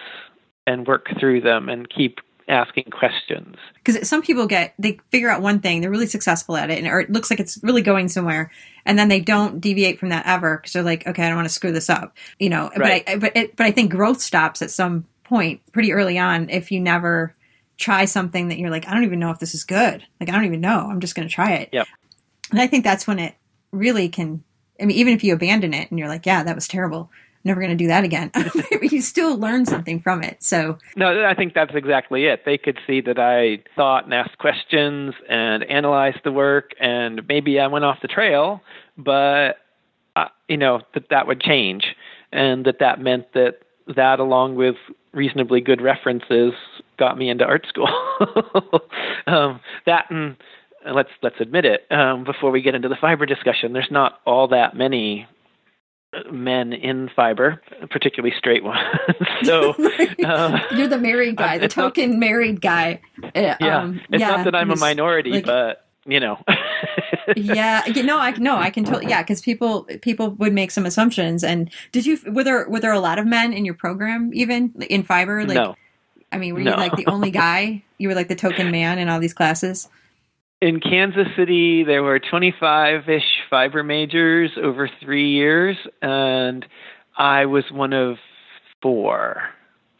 and work through them and keep asking questions. Because some people get they figure out one thing, they're really successful at it, and or it looks like it's really going somewhere, and then they don't deviate from that ever because they're like, okay, I don't want to screw this up, you know. Right. But I, but it, but I think growth stops at some point pretty early on if you never try something that you're like, I don't even know if this is good. Like I don't even know. I'm just going to try it. Yep. And I think that's when it really can. I mean, even if you abandon it and you're like, yeah, that was terrible. Never going to do that again. but you still learn something from it. So No, I think that's exactly it. They could see that I thought and asked questions and analyzed the work, and maybe I went off the trail, but uh, you know that that would change, and that that meant that that, along with reasonably good references, got me into art school. um, that and let's let's admit it um, before we get into the fiber discussion. There's not all that many men in fiber, particularly straight ones. so uh, you're the married guy, the it's not- token married guy. Uh, yeah, um, it's yeah, not that I'm a minority, like- but you know. yeah you know i no i can totally yeah because people people would make some assumptions and did you were there were there a lot of men in your program even in fiber like no. i mean were No. you like the only guy you were like the token man in all these classes In Kansas City, there were 25 ish fiber majors over three years, and I was one of four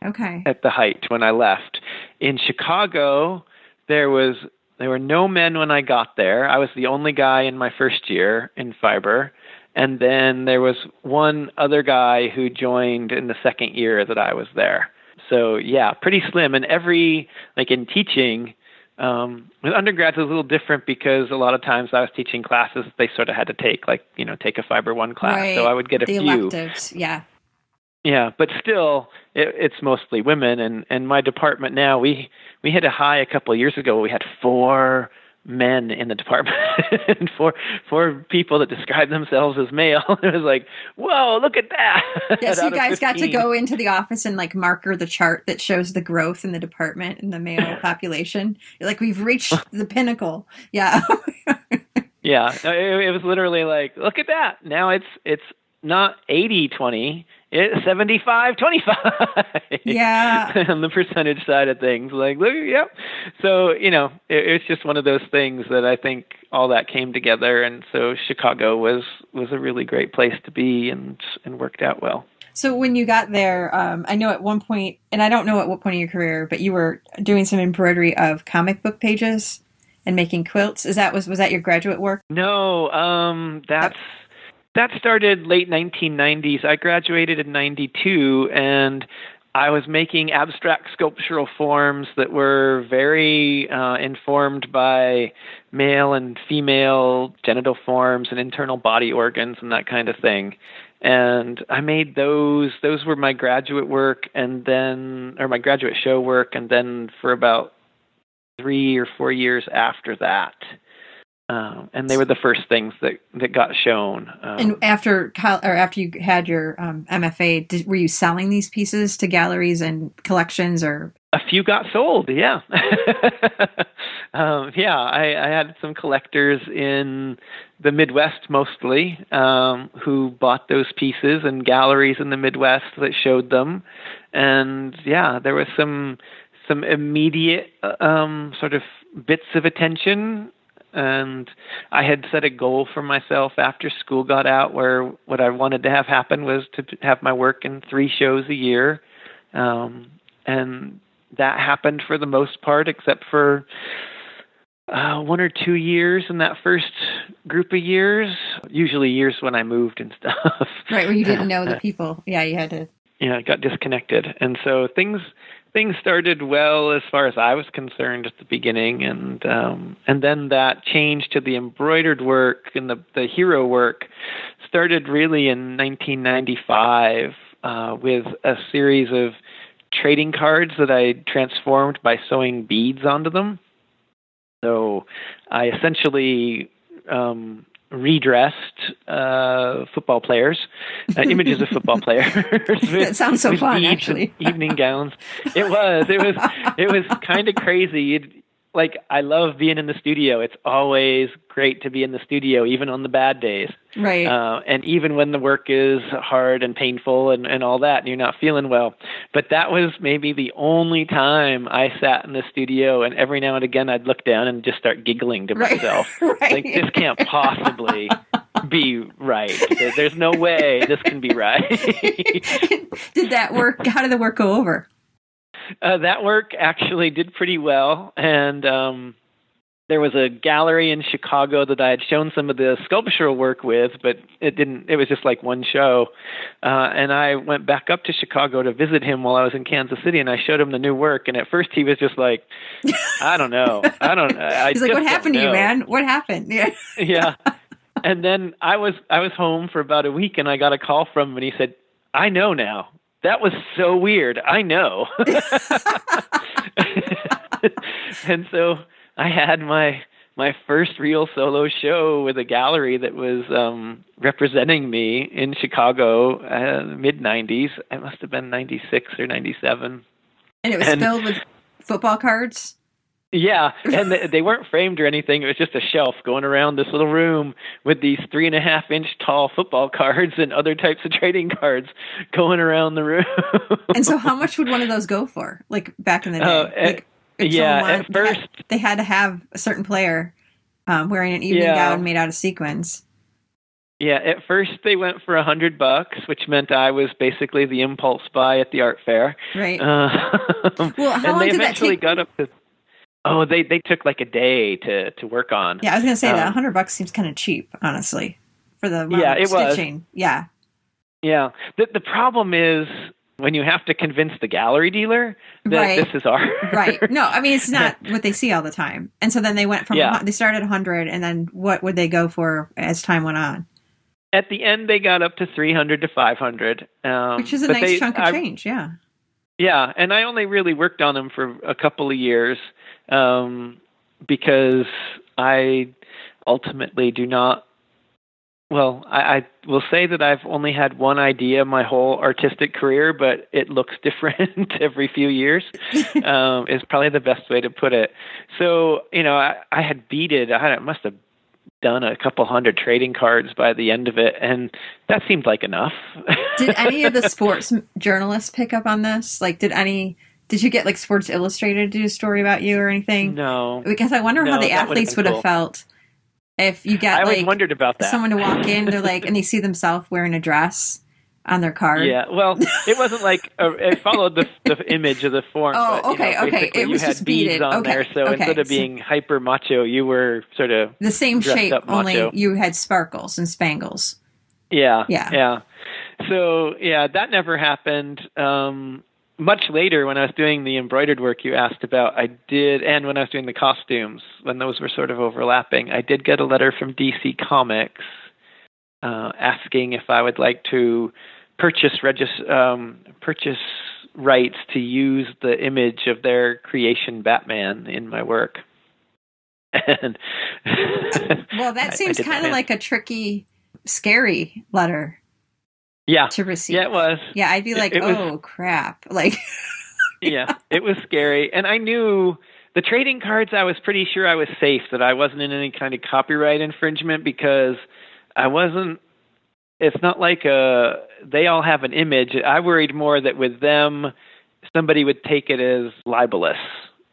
okay at the height when I left. In Chicago, there was there were no men when I got there. I was the only guy in my first year in fiber. And then there was one other guy who joined in the second year that I was there. So yeah, pretty slim. And every like in teaching, um, with undergrads it was a little different because a lot of times I was teaching classes they sort of had to take like you know take a fiber one class. right So I would get a the few. electives yeah Yeah, but still, it, it's mostly women. And and my department now, we we hit a high a couple of years ago. We had four men in the department, and four four people that describe themselves as male. it was like, whoa, look at that! Out you guys got to go into the office and like marker the chart that shows the growth in the department and the male population You're like we've reached the pinnacle yeah Yeah, it, it was literally like, look at that. Now it's it's not 80-20, it's 75-25. Yeah. on the percentage side of things. Like, look, yep. So, you know, it, it's just one of those things that I think all that came together and so Chicago was was a really great place to be and and worked out well. So when you got there, um, I know at one point, and I don't know at what point in your career, but you were doing some embroidery of comic book pages and making quilts. Is that was was that your graduate work? No, um, that's that started late 1990s. I graduated in 92 and I was making abstract sculptural forms that were very uh, informed by male and female genital forms and internal body organs and that kind of thing. And I made those. Those were my graduate work, and then, or my graduate show work, and then for about three or four years after that. Um, and they were the first things that that got shown. Um, And after or after you had your um, MFA, did, were you selling these pieces to galleries and collections or? a few got sold. Yeah, um, yeah. I, I had some collectors in the Midwest mostly um, who bought those pieces, and galleries in the Midwest that showed them. And yeah, there was some some immediate um, sort of bits of attention. And I had set a goal for myself after school got out, where what I wanted to have happen was to have my work in three shows a year. Um, and that happened for the most part, except for uh, one or two years in that first group of years. Usually years when I moved and stuff. Right, where you didn't know the people. Yeah, you had to. yeah, I got disconnected, and so things things started well as far as I was concerned at the beginning, and um, and then that change to the embroidered work and the the hero work started really in 1995 uh, with a series of trading cards that I transformed by sewing beads onto them. So I essentially um, redressed uh, football players, uh, images of football players. with, That sounds so fun, actually. evening gowns. It was. It was. It was kind of crazy. You'd, like I love being in the studio. It's always great to be in the studio, even on the bad days. Right. Uh, and even when the work is hard and painful and, and all that, and you're not feeling well. But that was maybe the only time I sat in the studio, and every now and again I'd look down and just start giggling to Right. myself. Right. Like, this can't possibly be right. There's no way this can be right. did that work? How did the work go over? Uh, that work actually did pretty well, and um, there was a gallery in Chicago that I had shown some of the sculptural work with, but it didn't. It was just like one show, uh, and I went back up to Chicago to visit him while I was in Kansas City, and I showed him the new work. And at first, he was just like, "I don't know, I don't." I He's like, "What happened to you, man? What happened?" Yeah. yeah. And then I was I was home for about a week and I got a call from him and he said, I know now. That was so weird. I know. and so I had my my first real solo show with a gallery that was um representing me in Chicago uh, mid 90s. It must have been 96 or 97. And it was And- filled with football cards. Yeah, and they, they weren't framed or anything. It was just a shelf going around this little room with these three and a half inch tall football cards and other types of trading cards going around the room. And so, how much would one of those go for? Like back in the day, Oh, like, if yeah, at first, they had to have a certain player um, wearing an evening Yeah. gown made out of sequins. yeah, at first they went for a hundred bucks, which meant I was basically the impulse buy at the art fair. Right. Uh, Well, how and long they did that eventually take? got up to. Oh, they they took like a day to to work on. yeah, I was going to say that um, hundred bucks seems kind of cheap, honestly, for the Yeah, it was. stitching. Yeah. Yeah. The the problem is when you have to convince the gallery dealer that Right. this is art. Right. No, I mean it's not what they see all the time. And so then they went from Yeah. they started at 100 and then what would they go for as time went on? At the end, they got up to 300 to 500. Um, Which is a nice they- chunk of I- change, yeah. Yeah, and I only really worked on them for a couple of years um, because I ultimately do not. Well, I, I will say that I've only had one idea my whole artistic career, but it looks different every few years. um, is probably the best way to put it. So you know, I, I had beaded. I had, must have done a couple hundred trading cards by the end of it, and that seemed like enough. Did any of the sports journalists pick up on this? Like did any did you get like Sports Illustrated to do a story about you or anything? no, Because I wonder how the athletes would have cool. felt if you I got always like wondered about that. someone to walk in, they're like, and they see themselves wearing a dress on their card. Yeah, well, it wasn't like a, it followed the the image of the form. Oh, but, you okay, know, okay. It was you had just beads beaded. on Okay, there, so okay. instead of So- being hyper macho, you were sort of The same shape, only you had sparkles and spangles. yeah, Yeah. yeah. So yeah, that never happened. Um, much later, when I was doing the embroidered work you asked about, I did, and when I was doing the costumes, when those were sort of overlapping, I did get a letter from DC Comics uh, asking if I would like to purchase regis- um, purchase rights to use the image of their creation Batman in my work. And Well, that seems kind of like a tricky, scary letter yeah, to receive. yeah, it was. Yeah, I'd be like, it was- oh crap! Like, yeah, it was scary, and I knew the trading cards. I was pretty sure I was safe that I wasn't in any kind of copyright infringement because I wasn't. It's not like uh they all have an image. I worried more that with them, somebody would take it as libelous,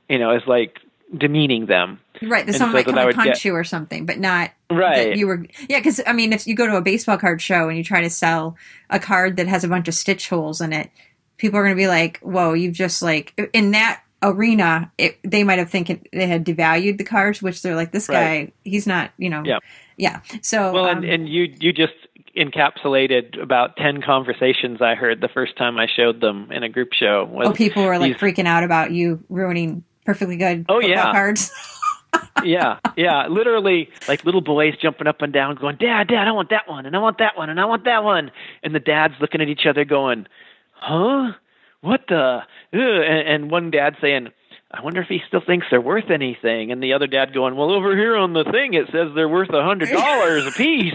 you know, as like demeaning them. right, that And someone so might come and punch get- you or something, but not Right. that you were. Yeah, because I mean, if you go to a baseball card show and you try to sell a card that has a bunch of stitch holes in it, people are going to be like, "Whoa, you've just like in that." arena it, they might have thinking they had devalued the cards which they're like this Right. guy he's not you know Yeah. yeah so Well, um, and, and you you just encapsulated about ten conversations I heard the first time I showed them in a group show. Was Oh, people were like these- freaking out about you ruining perfectly good Oh, yeah. cards. yeah, yeah, literally like little boys jumping up and down, going, "Dad, Dad, I want that one, and I want that one, and I want that one," and the dads looking at each other, going, "Huh? What the?" And, and one dad saying. I wonder if he still thinks they're worth anything, and the other dad going, "Well, over here on the thing it says they're worth a hundred dollars a piece."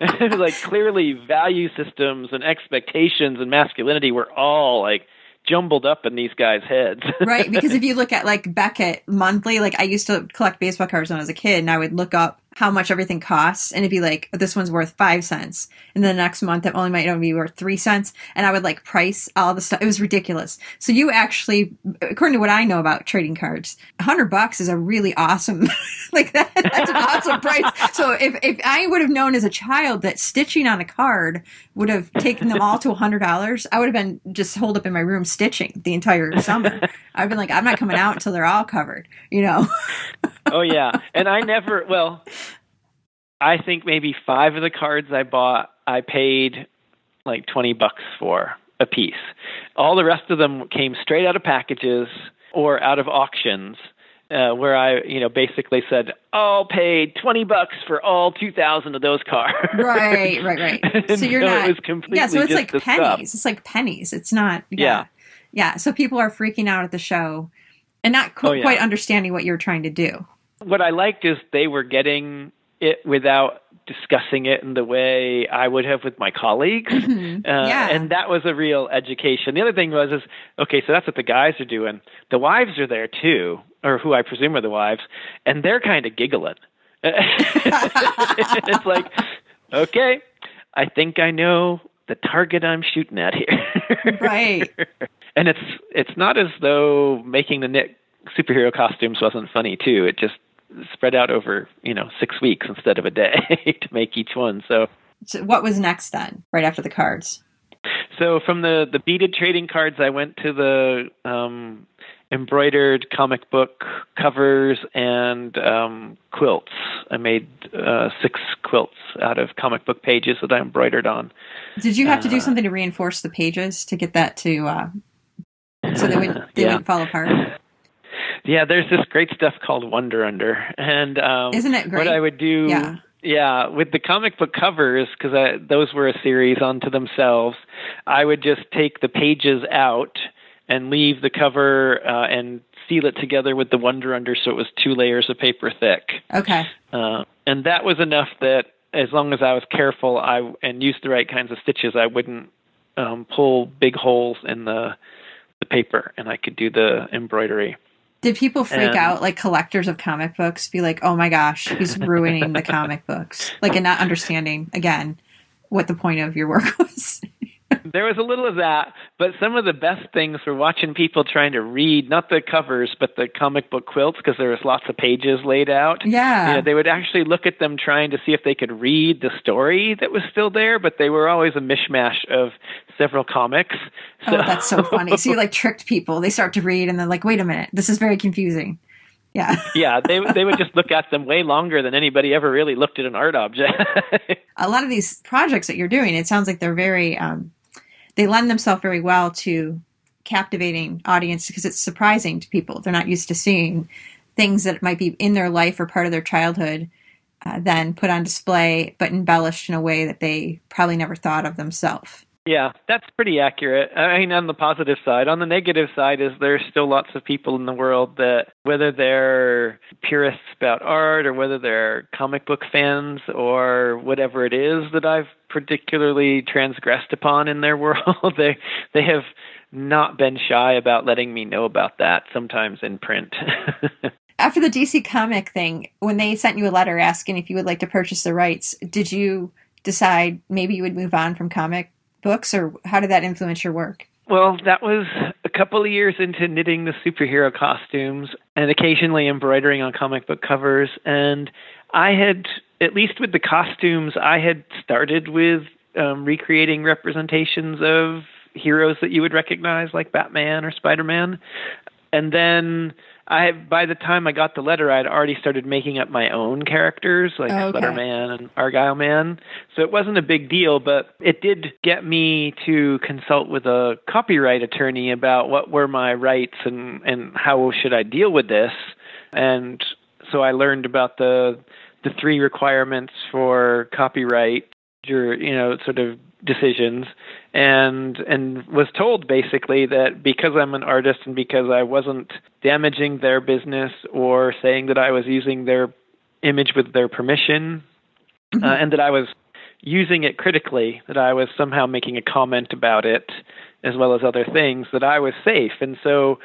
like clearly, value systems and expectations and masculinity were all like jumbled up in these guys' heads. right, because if you look at like Beckett monthly, like I used to collect baseball cards when I was a kid, and I would look up how much everything costs, and it'd be like this one's worth five cents, and then the next month it only might only be worth three cents, and I would like price all the stuff. It was ridiculous. So you actually, according to what I know about trading cards, hundred bucks is a really awesome, like that, that's an awesome price. So if if I would have known as a child that stitching on a card would have taken them all to hundred dollars, I would have been just holed up in my room stitching the entire summer. I've been like, I'm not coming out until they're all covered, you know. oh yeah, and I never. Well, I think maybe five of the cards I bought, I paid like twenty bucks for a piece. All the rest of them came straight out of packages or out of auctions. Uh, where I, you know, basically said, "I'll pay twenty bucks for all two thousand of those cards." Right, right, right. So you're so not. It was completely yeah, so it's like pennies. stuff. It's like pennies. It's not. Yeah. Yeah. yeah. So people are freaking out at the show and not Oh, yeah. quite understanding what you're trying to do. What I liked is they were getting it without discussing it in the way I would have with my colleagues. Uh, Mm-hmm. Yeah. And that was a real education. The other thing was is okay, so that's what the guys are doing. The wives are there too, or who I presume are the wives, and they're kind of giggling. it's like, okay, I think I know the target I'm shooting at here. Right. and it's it's not as though making the knit superhero costumes wasn't funny too. It just spread out over you know six weeks instead of a day to make each one. So So what was next then? Right after the cards. so from the the beaded trading cards, I went to the um, embroidered comic book covers and um, quilts. I made uh, six quilts out of comic book pages that I embroidered on. Did you have to do Uh, something to reinforce the pages to get that to uh, so they would they Yeah. wouldn't fall apart? Yeah, there's this great stuff called Wonder Under, and um, Isn't it great? What I would do, Yeah. yeah, with the comic book covers because those were a series unto themselves. I would just take the pages out and leave the cover uh, and seal it together with the Wonder Under, so it was two layers of paper thick. Okay. Uh, and that was enough that as long as I was careful I and used the right kinds of stitches, I wouldn't um, pull big holes in the the paper, and I could do the embroidery. Did people freak And- out like collectors of comic books be like, "Oh my gosh, he's ruining the comic books." Like and not understanding again what the point of your work was. There was a little of that, but some of the best things were watching people trying to read not the covers but the comic book quilts because there was lots of pages laid out. Yeah. You know, they would actually look at them trying to see if they could read the story that was still there, but they were always a mishmash of several comics. Oh, that's so funny. So you like tricked people. They start to read and they're like, "Wait a minute, this is very confusing." Yeah. yeah, they they would just look at them way longer than anybody ever really looked at an art object. a lot of these projects that you're doing, it sounds like they're very, um, they lend themselves very well to captivating audience because it's surprising to people. They're not used to seeing things that might be in their life or part of their childhood, uh, then put on display, but embellished in a way that they probably never thought of themselves. Yeah, that's pretty accurate. I mean, on the positive side. On the negative side, is there's still lots of people in the world that, whether they're purists about art or whether they're comic book fans or whatever it is that I've particularly transgressed upon in their world, they they have not been shy about letting me know about that. Sometimes in print. After the DC comic thing, when they sent you a letter asking if you would like to purchase the rights, did you decide maybe you would move on from comic books or how did that influence your work? Well, that was a couple of years into knitting the superhero costumes and occasionally embroidering on comic book covers. And I had, at least with the costumes, I had started with um, recreating representations of heroes that you would recognize, like Batman or Spider Man. And then I, by the time I got the letter, I had already started making up my own characters, like Oh, okay. Sweater Man and Argyle Man. So it wasn't a big deal, but it did get me to consult with a copyright attorney about what were my rights and and how should I deal with this. And so I learned about the the three requirements for copyright, your you know sort of decisions. And and was told basically that because I'm an artist and because I wasn't damaging their business or saying that I was using their image with their permission uh, and that I was using it critically, that I was somehow making a comment about it, as well as other things, that I was safe. And so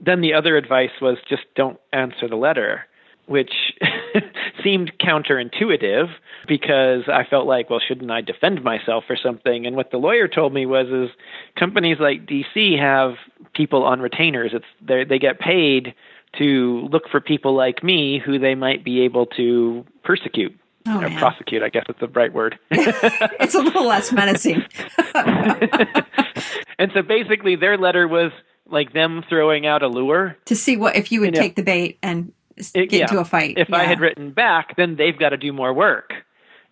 then the other advice was just don't answer the letter, which seemed counterintuitive because I felt like, well, shouldn't I defend myself or something? And what the lawyer told me was, is companies like DC have people on retainers. It's they they get paid to look for people like me who they might be able to persecute. Oh, or man. prosecute, I guess is the right word. it's a little less menacing. and so basically, their letter was like them throwing out a lure. to see what if you would Yeah. take the bait and get yeah. into a fight. If I had written back, then they've got to do more work.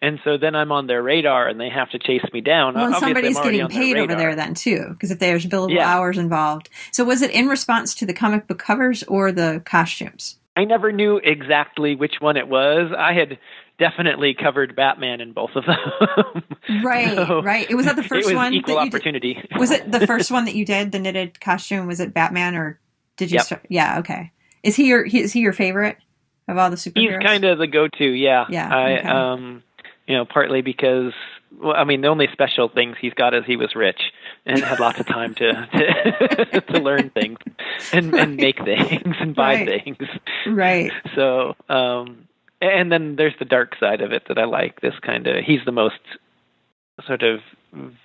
And so then I'm on their radar and they have to chase me down. well, somebody's getting paid over there then too, because if there's billable Yeah. hours involved. So was it in response to the comic book covers or the costumes? I never knew exactly which one it was. I had definitely covered Batman in both of them. Right, So right. It was that the first it was one equal that you did- opportunity. Was it the first one that you did? The knitted costume? Was it Batman or did you? Yep. Start, yeah. Okay. Is he your? Is he your favorite of all the superheroes? He's kind of the go-to, yeah. Yeah, I, okay. um, you know, partly because, well, I mean, the only special things he's got is he was rich and had lots of time to to, to learn things and and make things and buy Right. things. right. So, um, and then there's the dark side of it that I like. This kind of he's the most sort of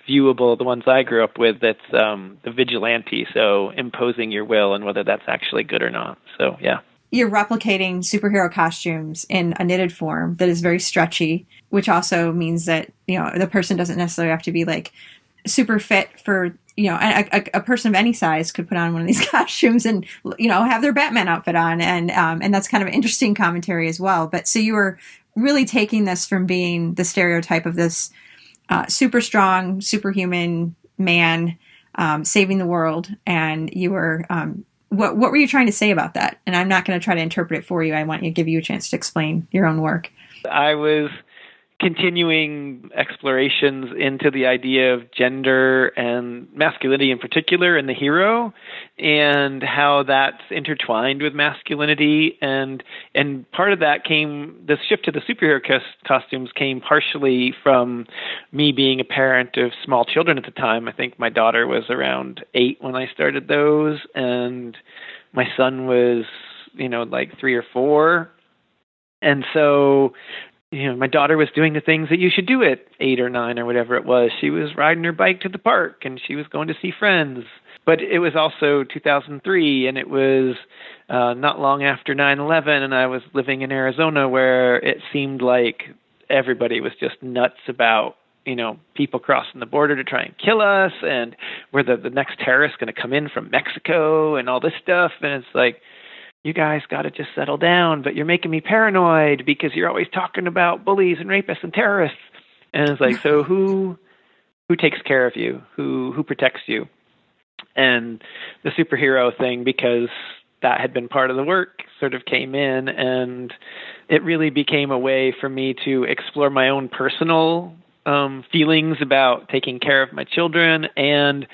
viewable. The ones I grew up with. That's um, the vigilante. So imposing your will and whether that's actually good or not. So yeah. You're replicating superhero costumes in a knitted form that is very stretchy, which also means that you know the person doesn't necessarily have to be like super fit for you know a, a, a person of any size could put on one of these costumes and you know have their Batman outfit on and um, and that's kind of an interesting commentary as well. But so you were really taking this from being the stereotype of this uh, super strong, superhuman man um, saving the world, and you were um, what what were you trying to say about that? And I'm not going to try to interpret it for you. I want you to give you a chance to explain your own work. I was continuing explorations into the idea of gender and masculinity in particular in the hero and how that's intertwined with masculinity. And and part of that came the shift to the superhero cos- costumes came partially from me being a parent of small children at the time. I think my daughter was around 8 when i started those and my son was you know like 3 or 4 and so you know, my daughter was doing the things that you should do at eight or nine or whatever it was. She was riding her bike to the park and she was going to see friends. But it was also 2003 and it was uh, not long after 9 11, and I was living in Arizona where it seemed like everybody was just nuts about you know people crossing the border to try and kill us and where the the next terrorist going to come in from Mexico and all this stuff and it's like you guys got to just settle down, but you're making me paranoid because you're always talking about bullies and rapists and terrorists. And it's like, so who who takes care of you? Who who protects you? And the superhero thing, because that had been part of the work, sort of came in, and it really became a way for me to explore my own personal um, feelings about taking care of my children and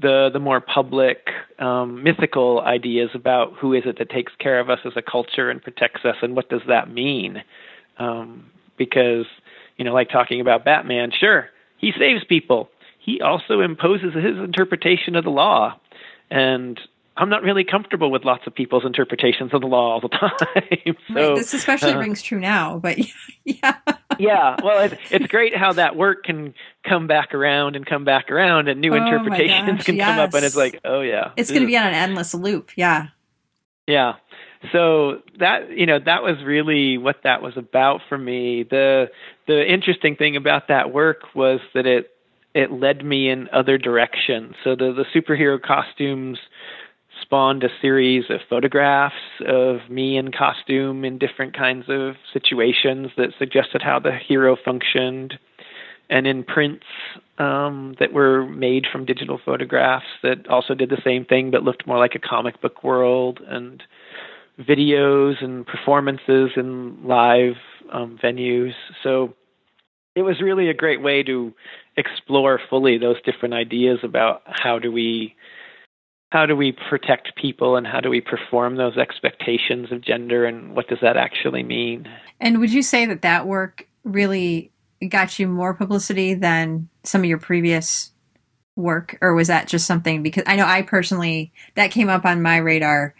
the the more public um, mythical ideas about who is it that takes care of us as a culture and protects us and what does that mean? Um, because you know like talking about Batman sure he saves people. He also imposes his interpretation of the law. And I'm not really comfortable with lots of people's interpretations of the law all the time so right. This especially uh, rings true now, but yeah. yeah, well, it's, it's great how that work can come back around and come back around, and new Oh interpretations gosh, can come up, and it's like, oh yeah, It's going to be on an endless loop. Yeah. yeah. So that you know that was really what that was about for me. The the interesting thing about that work was that it it led me in other directions. So the the superhero costumes spawned a series of photographs of me in costume in different kinds of situations that suggested how the hero functioned and in prints um, that were made from digital photographs that also did the same thing but looked more like a comic book world and videos and performances in live um, venues. So it was really a great way to explore fully those different ideas about how do we how do we protect people and how do we perform those expectations of gender and what does that actually mean And would you say that that work really got you more publicity than some of your previous work, or was that just something? Because I know I personally that came up on my radar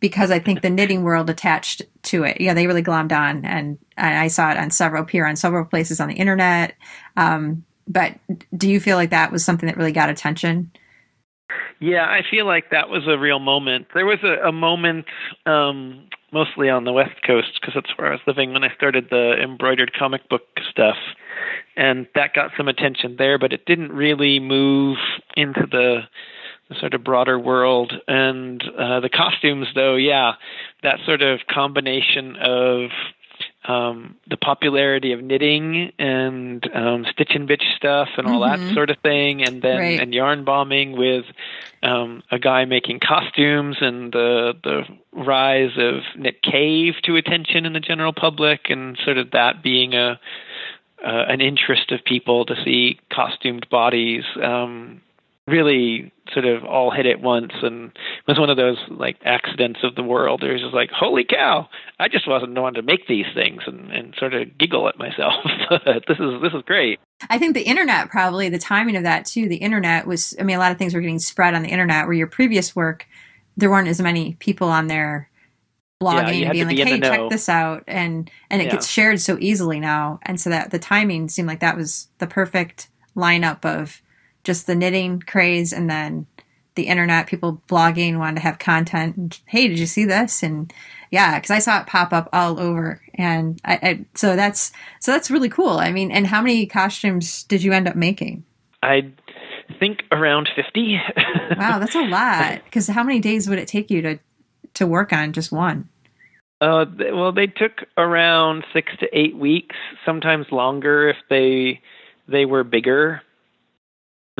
because I think the knitting world attached to it. Yeah, they really glommed on, and I saw it on several appear on several places on the internet. Um, but do you feel like that was something that really got attention? Yeah, I feel like that was a real moment. There was a, a moment, um, mostly on the West Coast, because that's where I was living when I started the embroidered comic book stuff, and that got some attention there. But it didn't really move into the the sort of broader world. And uh, the costumes, though, yeah, that sort of combination of um, the popularity of knitting and um, stitch and bitch stuff and all mm-hmm. that sort of thing, and then right. and yarn bombing with um, a guy making costumes and the the rise of Knit Cave to attention in the general public, and sort of that being a uh, an interest of people to see costumed bodies. Um, really sort of all hit at once and it was one of those like accidents of the world. It was just like, holy cow, I just wasn't the one to make these things and, and sort of giggle at myself. this is this is great. I think the internet probably the timing of that too. The internet was I mean a lot of things were getting spread on the internet where your previous work there weren't as many people on there blogging yeah, being like, be hey, check this out and and it yeah. gets shared so easily now. And so that the timing seemed like that was the perfect lineup of just the knitting craze and then the internet, people blogging, wanted to have content. And, hey, did you see this? And yeah, because I saw it pop up all over, and I, I, so that's so that's really cool. I mean, and how many costumes did you end up making? I think around fifty. wow, that's a lot. Because how many days would it take you to to work on just one? Uh, well, they took around six to eight weeks, sometimes longer if they they were bigger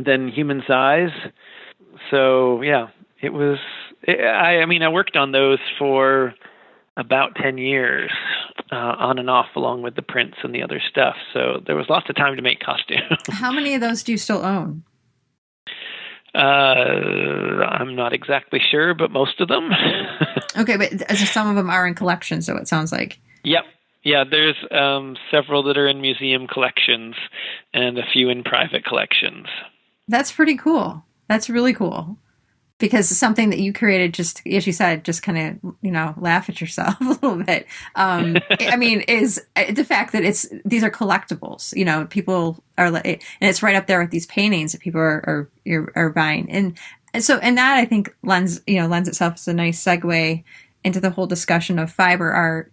than human size. So yeah, it was. It, I, I mean, I worked on those for about 10 years uh, on and off along with the prints and the other stuff. So there was lots of time to make costumes. How many of those do you still own? Uh, i'm not exactly sure but most of them. Okay but some of them are in collections so it sounds like. Yep. Yeah there's um, several that are in museum collections and a few in private collections that's pretty cool. That's really cool. Because something that you created, just as you said, just kind of you know laugh at yourself a little bit. Um, I mean, is uh, the fact that it's these are collectibles. You know, people are, and it's right up there with these paintings that people are are, are buying, and, and so and that I think lends you know lends itself as a nice segue into the whole discussion of fiber art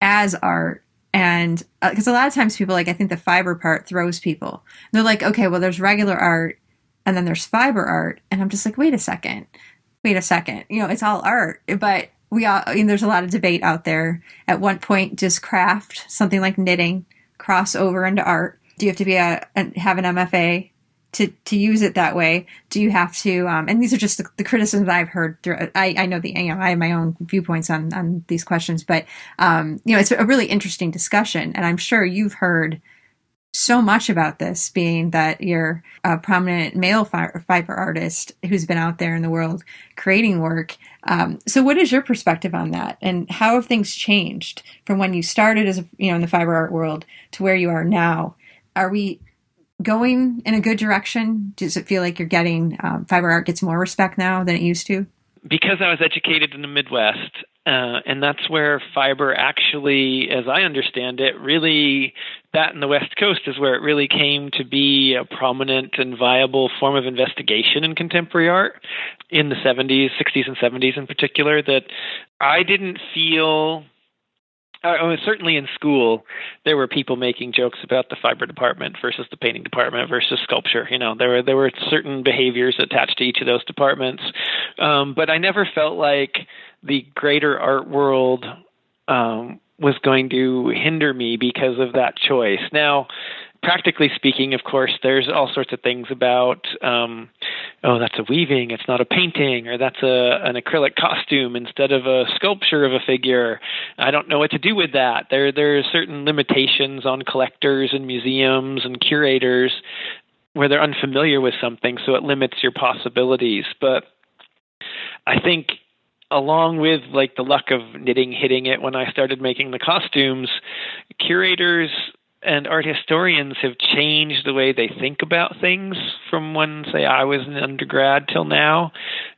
as art and because uh, a lot of times people like i think the fiber part throws people they're like okay well there's regular art and then there's fiber art and i'm just like wait a second. Wait a second. You know it's all art. But we all I mean, there's a lot of debate out there. At one point does craft something like knitting cross over into art? Do you have to be a, have an mfa to to use it that way? Do you have to um, and these are just the, the criticisms i've heard through i i know the you know i have my own viewpoints on on these questions but um you know it's a really interesting discussion and i'm sure you've heard so much about this, being that you're a prominent male fiber artist who's been out there in the world creating work. Um, so, what is your perspective on that, and how have things changed from when you started as a, you know in the fiber art world to where you are now? Are we going in a good direction? Does it feel like you're getting um, fiber art gets more respect now than it used to? Because I was educated in the Midwest, uh, and that's where fiber actually, as I understand it, really, that in the West Coast is where it really came to be a prominent and viable form of investigation in contemporary art in the 70s, 60s, and 70s in particular. That I didn't feel uh, certainly in school, there were people making jokes about the fiber department versus the painting department versus sculpture. You know, there were there were certain behaviors attached to each of those departments, um, but I never felt like the greater art world um, was going to hinder me because of that choice. Now, practically speaking, of course, there's all sorts of things about, um, oh, that's a weaving, it's not a painting, or that's a an acrylic costume instead of a sculpture of a figure. I don't know what to do with that. There there are certain limitations on collectors and museums and curators where they're unfamiliar with something, so it limits your possibilities. But I think along with like the luck of knitting hitting it when I started making the costumes, curators and art historians have changed the way they think about things from when, say, I was an undergrad till now.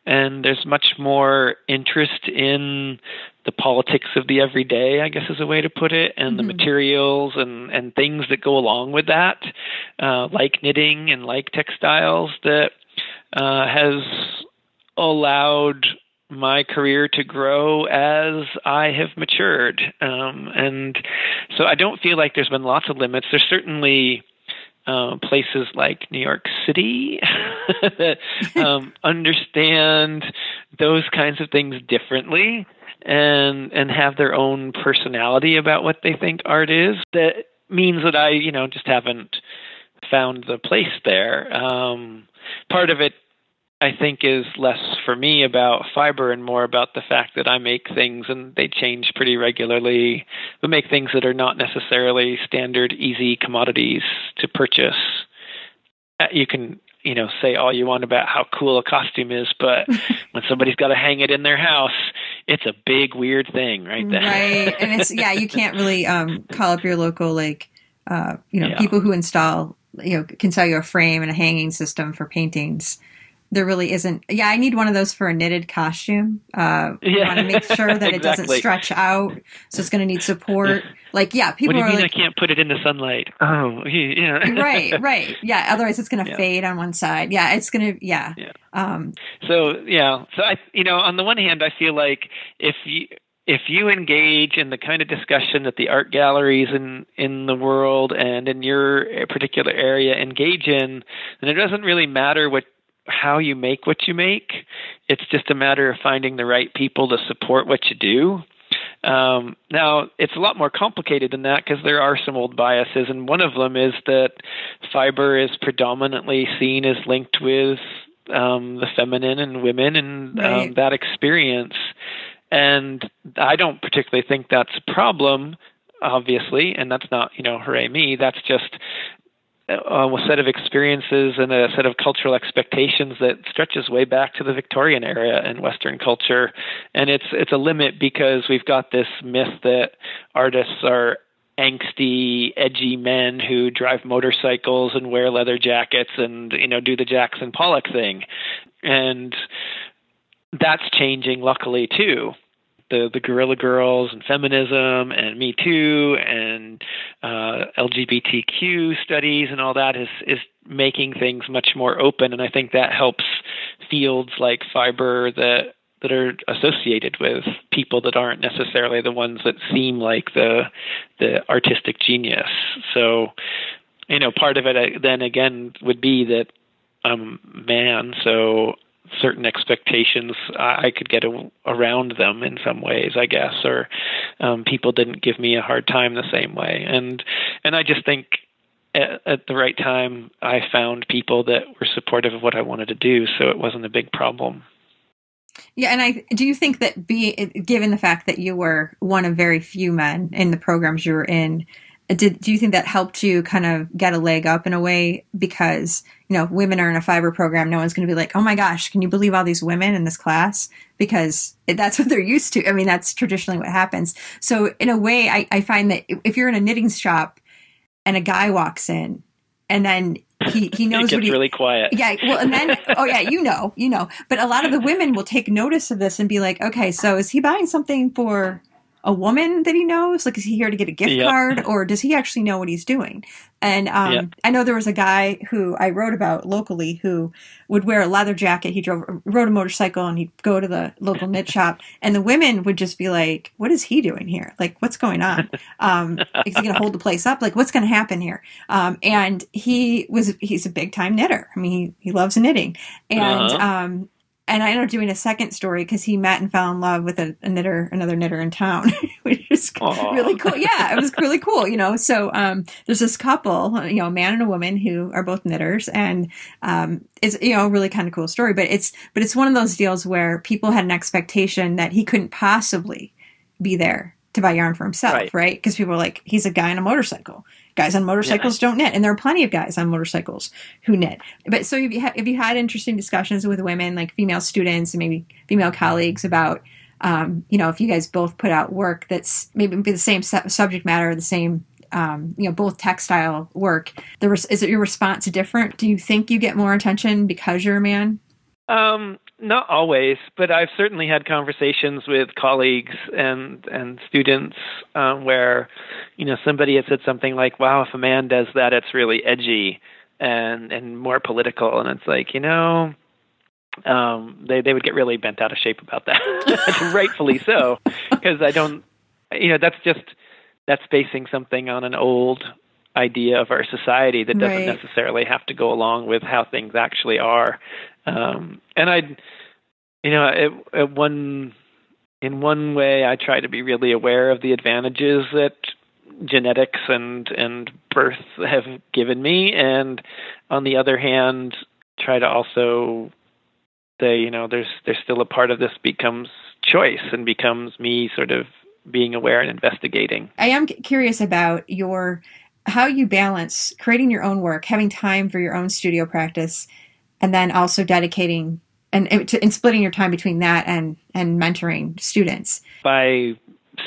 And there's much more interest in the politics of the everyday, I guess is a way to put it, and mm-hmm. the materials and, and things that go along with that, uh, like knitting and like textiles, that uh, has allowed my career to grow as I have matured. Um, and so I don't feel like there's been lots of limits. There's certainly uh, places like New York City that um, understand those kinds of things differently and and have their own personality about what they think art is. That means that I, you know, just haven't found the place there. Um, part of it I think is less for me about fiber and more about the fact that I make things and they change pretty regularly. We make things that are not necessarily standard, easy commodities to purchase. Uh, you can, you know, say all you want about how cool a costume is, but when somebody's got to hang it in their house, it's a big weird thing, right? There. Right, and it's yeah, you can't really um, call up your local like, uh, you know, yeah. people who install, you know, can sell you a frame and a hanging system for paintings there really isn't. Yeah, I need one of those for a knitted costume. Uh, yeah. want to make sure that exactly. it doesn't stretch out, so it's going to need support. Like, yeah, people what do you are mean like, I can't put it in the sunlight. Oh, yeah. right, right. Yeah, otherwise it's going to yeah. fade on one side. Yeah, it's going to. Yeah. yeah. Um, so yeah, so I, you know, on the one hand, I feel like if you if you engage in the kind of discussion that the art galleries in in the world and in your particular area engage in, then it doesn't really matter what how you make what you make. It's just a matter of finding the right people to support what you do. Um, now, it's a lot more complicated than that because there are some old biases, and one of them is that fiber is predominantly seen as linked with um, the feminine and women and um, right. um, that experience. And I don't particularly think that's a problem, obviously, and that's not, you know, hooray me. That's just Uh, a set of experiences and a set of cultural expectations that stretches way back to the Victorian era in Western culture, and it's it's a limit because we've got this myth that artists are angsty, edgy men who drive motorcycles and wear leather jackets and you know do the Jackson Pollock thing, and that's changing luckily too the the Guerrilla Girls and feminism and Me Too and uh, LGBTQ studies and all that is is making things much more open, and I think that helps fields like fiber that that are associated with people that aren't necessarily the ones that seem like the the artistic genius. So, you know, part of it uh, then again would be that I'm man, so certain expectations I could get a, around them in some ways, I guess, or um, people didn't give me a hard time the same way, and and I just think at, at the right time I found people that were supportive of what I wanted to do, so it wasn't a big problem. Yeah, and I do you think that be given the fact that you were one of very few men in the programs you were in, did do you think that helped you kind of get a leg up in a way because you know women are in a fiber program no one's going to be like oh my gosh can you believe all these women in this class because that's what they're used to i mean that's traditionally what happens so in a way i, I find that if you're in a knitting shop and a guy walks in and then he he knows it gets what he, really quiet. Yeah, well, and then oh yeah, you know, you know. But a lot of the women will take notice of this and be like, okay, so is he buying something for a woman that he knows? Like, is he here to get a gift yep. card, or does he actually know what he's doing? And um, yep. I know there was a guy who I wrote about locally who would wear a leather jacket. He drove rode a motorcycle, and he'd go to the local knit shop, and the women would just be like, "What is he doing here? Like, what's going on? Um, is he going to hold the place up? Like, what's going to happen here?" Um, and he was he's a big time knitter. I mean, he, he loves knitting, and uh-huh. um, and I ended up doing a second story because he met and fell in love with a, a knitter, another knitter in town, which is Aww. really cool. Yeah, it was really cool, you know. So um, there's this couple, you know, a man and a woman who are both knitters, and um, it's you know a really kind of cool story. But it's but it's one of those deals where people had an expectation that he couldn't possibly be there to buy yarn for himself, right? Because people were like, he's a guy on a motorcycle. Guys on motorcycles yeah. don't knit, and there are plenty of guys on motorcycles who knit. But so if you, ha- if you had interesting discussions with women, like female students and maybe female colleagues, about um, you know if you guys both put out work that's maybe the same su- subject matter, the same um, you know both textile work. The res- is it your response different? Do you think you get more attention because you're a man? Um, not always, but I've certainly had conversations with colleagues and and students um, where, you know, somebody had said something like, "Wow, if a man does that, it's really edgy and and more political," and it's like, you know, um, they they would get really bent out of shape about that, rightfully so, because I don't, you know, that's just that's basing something on an old idea of our society that doesn't Right. necessarily have to go along with how things actually are. Um, and I, you know, it, it one in one way, I try to be really aware of the advantages that genetics and and birth have given me, and on the other hand, try to also say, you know, there's there's still a part of this becomes choice and becomes me sort of being aware and investigating. I am curious about your how you balance creating your own work, having time for your own studio practice, and then also dedicating and and, and splitting your time between that and and mentoring students. by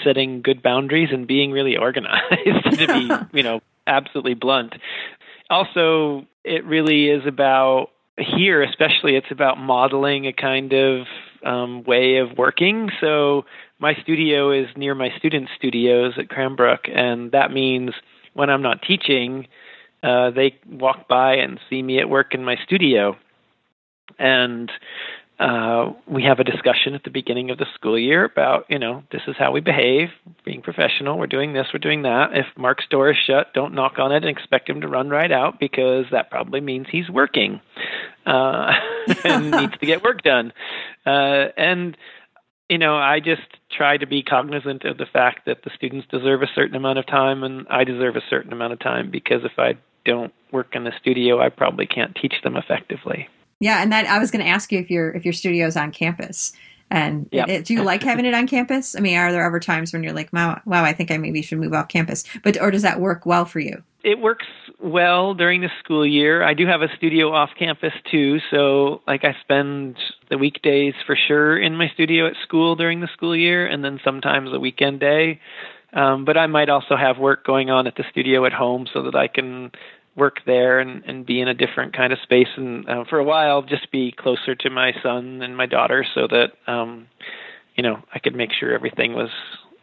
setting good boundaries and being really organized to be you know absolutely blunt also it really is about here especially it's about modeling a kind of um, way of working so my studio is near my students' studios at cranbrook and that means when i'm not teaching uh, they walk by and see me at work in my studio and uh, we have a discussion at the beginning of the school year about, you know, this is how we behave, being professional. We're doing this, we're doing that. If Mark's door is shut, don't knock on it and expect him to run right out because that probably means he's working uh, and needs to get work done. Uh, and you know, I just try to be cognizant of the fact that the students deserve a certain amount of time and I deserve a certain amount of time because if I don't work in the studio, I probably can't teach them effectively. Yeah, and that I was going to ask you if your if your studio is on campus. And Yeah. it- do you like having it on campus? I mean, are there ever times when you're like, wow, wow, I think I maybe should move off campus? But or does that work well for you? It works well during the school year. I do have a studio off campus too, so like I spend the weekdays for sure in my studio at school during the school year, and then sometimes a weekend day. Um, but I might also have work going on at the studio at home so that I can work there and, and be in a different kind of space and uh, for a while just be closer to my son and my daughter so that um, you know I could make sure everything was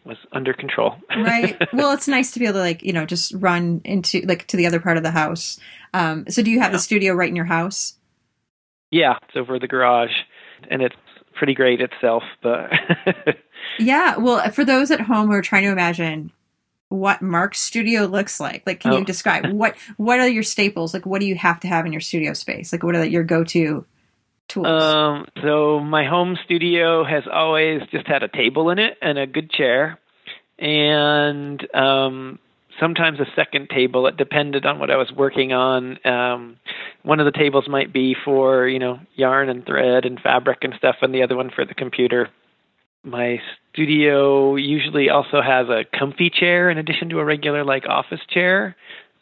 was under control. right well it's nice to be able to like you know just run into like to the other part of the house um so do you have the studio right in your house Yeah, it's over the garage, and it's pretty great itself. But yeah well for those at home who are trying to imagine what mark's studio looks like like can Oh. you describe what what are your staples like what do you have to have in your studio space like what are your go-to tools um, so my home studio has always just had a table in it and a good chair, and um, sometimes a second table. It depended on what I was working on. Um, one of the tables might be for you know yarn and thread and fabric and stuff, and the other one for the computer. My studio usually also has a comfy chair in addition to a regular like office chair.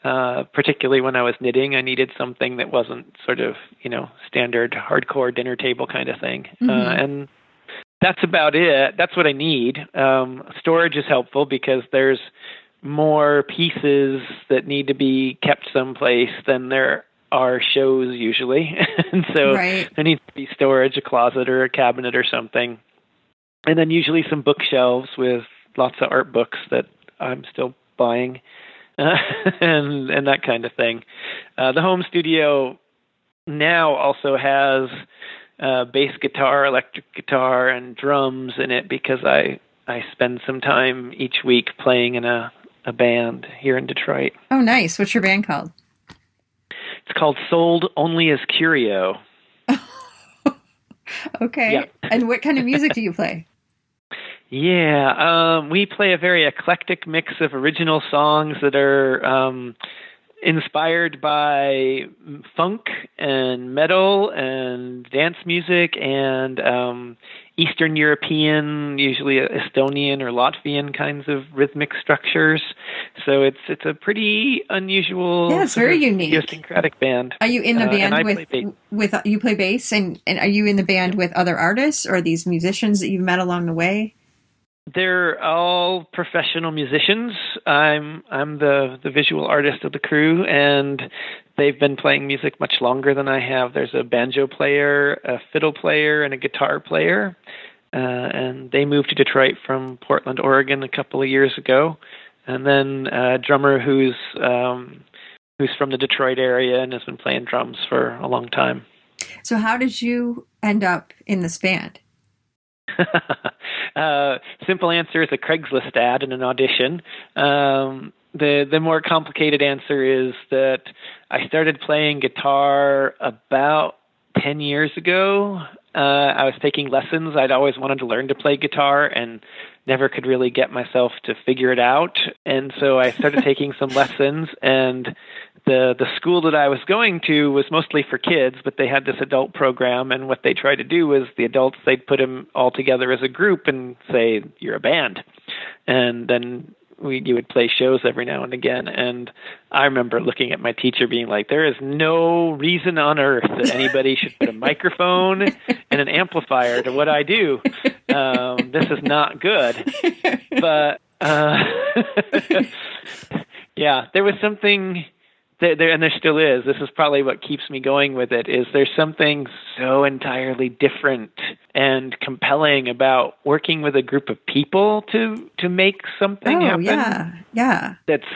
Uh, particularly when I was knitting, I needed something that wasn't sort of you know standard hardcore dinner table kind of thing. Uh, Mhm. and that's about it. That's what I need. Um, storage is helpful because there's more pieces that need to be kept someplace than there are shows usually, and so right there needs to be storage, a closet or a cabinet or something. And then usually some bookshelves with lots of art books that I'm still buying, uh, and and that kind of thing. Uh, the home studio now also has uh, bass guitar, electric guitar, and drums in it because I I spend some time each week playing in a a band here in Detroit. oh nice what's your band called It's called Sold Only as Curio. okay Yeah. and what kind of music do you play Yeah, um, we play a very eclectic mix of original songs that are um, inspired by funk and metal and dance music and um, Eastern European, usually Estonian or Latvian kinds of rhythmic structures. So it's it's a pretty unusual, Yeah, it's very unique. idiosyncratic band. Are you in the Uh, band I with with you play bass and and are you in the band with other artists or these musicians that you've met along the way? They're all professional musicians. I'm I'm the the visual artist of the crew, and they've been playing music much longer than I have. There's a banjo player, a fiddle player, and a guitar player, uh, and they moved to Detroit from Portland, Oregon, a couple of years ago. And then a drummer who's um, who's from the Detroit area and has been playing drums for a long time. So, how did you end up in this band? uh, simple answer is a Craigslist ad and an audition. Um, the the more complicated answer is that I started playing guitar about ten years ago. Uh, I was taking lessons. I'd always wanted to learn to play guitar and never could really get myself to figure it out. And so I started taking some lessons and the the school that I was going to was mostly for kids, but they had this adult program, and what they tried to do was the adults they'd put them all together as a group and say you're a band, and then we you would play shows every now and again. And I remember looking at my teacher being like, "There is no reason on earth that anybody should put a microphone and an amplifier to what I do. Um, this is not good." But uh, yeah, there was something there, there, and there still is. This is probably what keeps me going with it. Is there's something so entirely different and compelling about working with a group of people to to make something oh, happen. yeah, yeah. That's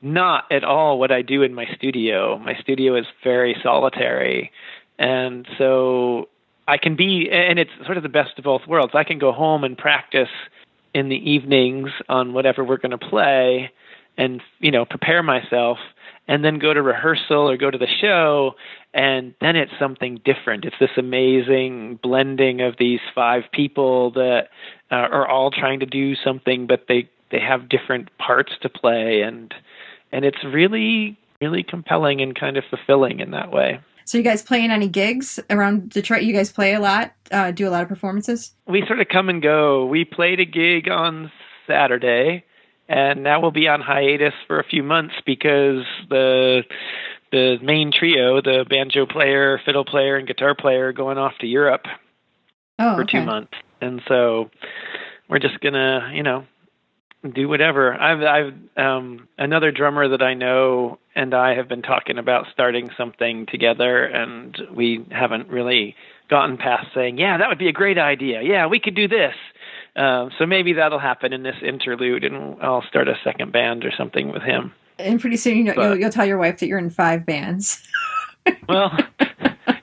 not at all what I do in my studio. My studio is very solitary, and so I can be, and it's sort of the best of both worlds. I can go home and practice in the evenings on whatever we're going to play, and you know prepare myself and then go to rehearsal or go to the show and then it's something different it's this amazing blending of these five people that uh, are all trying to do something but they they have different parts to play and and it's really really compelling and kind of fulfilling in that way so you guys playing any gigs around Detroit? You guys play a lot, uh, do a lot of performances? We sort of come and go. We played a gig on Saturday, and that will be on hiatus for a few months because the the main trio, the banjo player, fiddle player, and guitar player, are going off to Europe oh, for okay. two months, and so we're just gonna, you know, do whatever. I've, I've, um, another drummer that I know and I have been talking about starting something together, and we haven't really gotten past saying, "Yeah, that would be a great idea. Yeah, we could do this." Um, so maybe that'll happen in this interlude, and I'll start a second band or something with him. And pretty soon, you know, But- you'll, you'll tell your wife that you're in five bands. Well,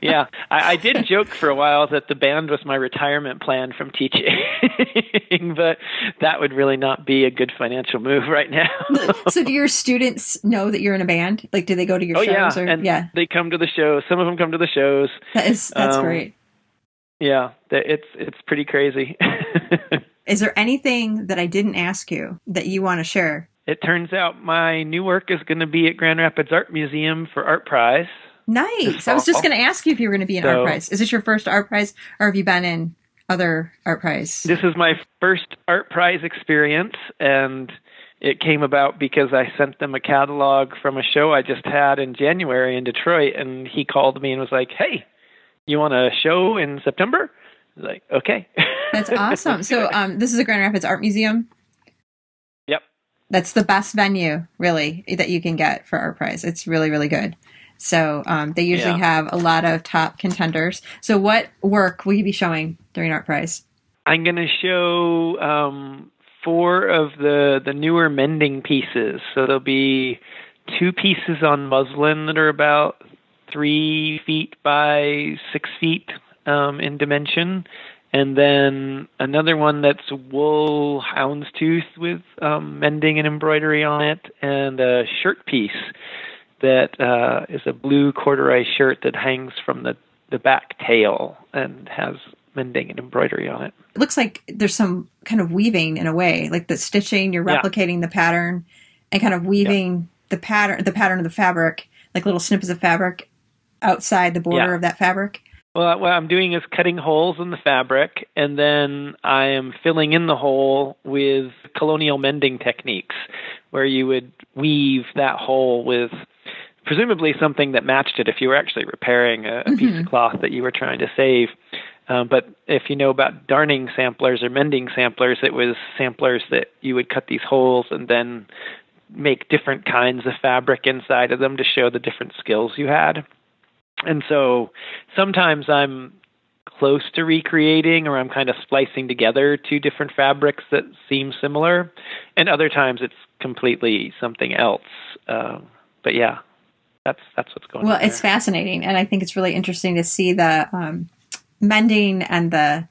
yeah, I, I did joke for a while that the band was my retirement plan from teaching, but that would really not be a good financial move right now. so, do your students know that you're in a band? Like, do they go to your oh shows? yeah, or, and yeah, they come to the shows. Some of them come to the shows. that is that's um, great. Yeah, it's it's pretty crazy. Is there anything that I didn't ask you that you want to share? it turns out my new work is going to be at Grand Rapids Art Museum for Art Prize. Nice. I was just going to ask you if you were going to be in So- Art Prize. Is this your first Art Prize, or have you been in other Art Prize? This is my first Art Prize experience, and it came about because I sent them a catalog from a show I just had in January in Detroit, and he called me and was like, "Hey, you want a show in September?" Like, "Okay." That's awesome. So, um, this is a Grand Rapids Art Museum. Yep. That's the best venue, really, that you can get for Art Prize. It's really, really good. So, um, they usually Yeah. have a lot of top contenders. So, what work will you be showing during Art Prize? I'm going to show um, four of the the newer mending pieces. So there'll be two pieces on muslin that are about three feet by six feet um, in dimension, and then another one that's wool houndstooth with um, mending and embroidery on it, and a shirt piece that uh, is a blue corduroy shirt that hangs from the the back tail and has mending and embroidery on it. It looks like there's some kind of weaving in a way, like the stitching, you're Yeah. replicating the pattern and kind of weaving the pattern, the pattern of the fabric, like little snippets of fabric outside the border Yeah. of that fabric. Well, what I'm doing is cutting holes in the fabric, and then I am filling in the hole with colonial mending techniques, where you would weave that hole with presumably something that matched it if you were actually repairing a, a piece of cloth that you were trying to save. Um, but if you know about darning samplers or mending samplers, it was samplers that you would cut these holes and then make different kinds of fabric inside of them to show the different skills you had. And so sometimes I'm close to recreating or I'm kind of splicing together two different fabrics that seem similar, and other times it's completely something else. Uh, but yeah, that's that's what's going well, on. Well, it's fascinating, and I think it's really interesting to see the um, mending and the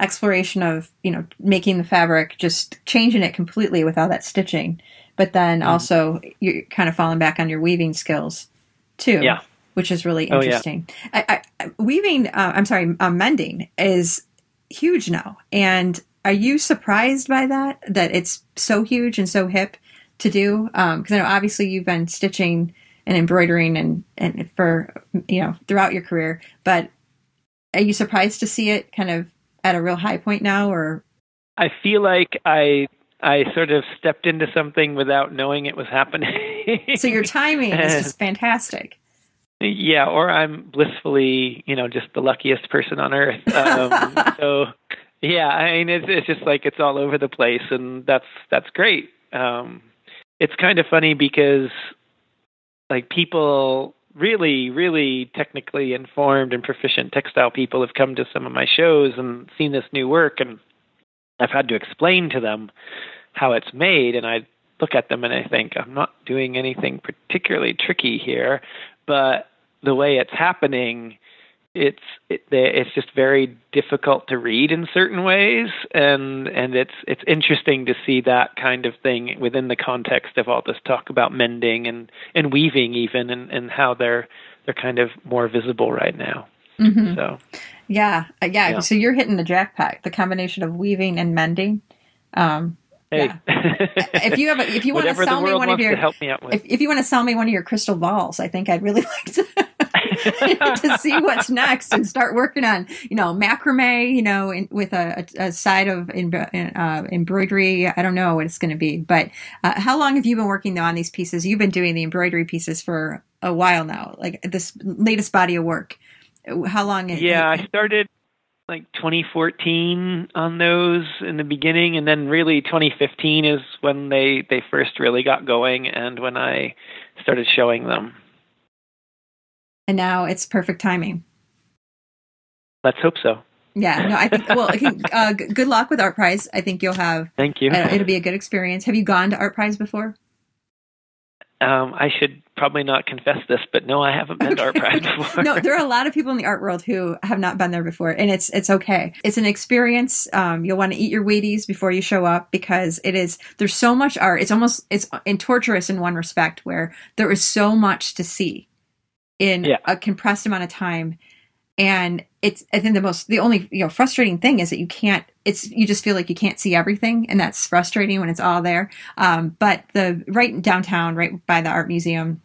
exploration of you know making the fabric, just changing it completely with all that stitching, but then mm. also you're kind of falling back on your weaving skills too. Yeah which is really interesting. Oh, yeah. I, I, weaving, uh, I'm sorry, uh, mending is huge now. And are you surprised by that? That it's so huge and so hip to do? Because um, I know obviously you've been stitching and embroidering and, and for you know throughout your career, but are you surprised to see it kind of at a real high point now, or? I feel like I I sort of stepped into something without knowing it was happening. so your timing is just fantastic. Yeah, or I'm blissfully, you know, just the luckiest person on earth. Um, so, yeah, I mean, it's it's just like it's all over the place, and that's that's great. Um, it's kind of funny because, like, people really, really technically informed and proficient textile people have come to some of my shows and seen this new work, and I've had to explain to them how it's made, and I look at them and I think I'm not doing anything particularly tricky here, but the way it's happening, it's it, it's just very difficult to read in certain ways, and and it's it's interesting to see that kind of thing within the context of all this talk about mending and and weaving even, and and how they're they're kind of more visible right now. Mm-hmm. So, yeah, uh, yeah, yeah. So you're hitting the jackpot. The combination of weaving and mending. Um, Hey. Yeah. if you have, a, if you want to sell me one of your, help me out with. If, if you want to sell me one of your crystal balls, I think I'd really like to to see what's next and start working on, you know, macrame, you know, in, with a, a, side of in, uh, embroidery. I don't know what it's going to be, but uh, how long have you been working though on these pieces? You've been doing the embroidery pieces for a while now, like this latest body of work. How long? Yeah, it, I started like 2014 on those in the beginning and then really 2015 is when they they first really got going and when I started showing them. And now it's perfect timing. Let's hope so. Yeah, no, I think. Well, I uh, good luck with Art Prize. I think you'll have. Thank you. Uh, it'll be a good experience. Have you gone to Art Prize before? Um, I should probably not confess this, but no, I haven't been to Art Prize before. no, there are a lot of people in the art world who have not been there before, and it's it's okay. It's an experience. Um, you'll want to eat your Wheaties before you show up because it is. There's so much art. It's almost it's in torturous in one respect where there is so much to see in yeah. a compressed amount of time and it's i think the most the only you know frustrating thing is that you can't it's you just feel like you can't see everything and that's frustrating when it's all there um, but the right downtown right by the art museum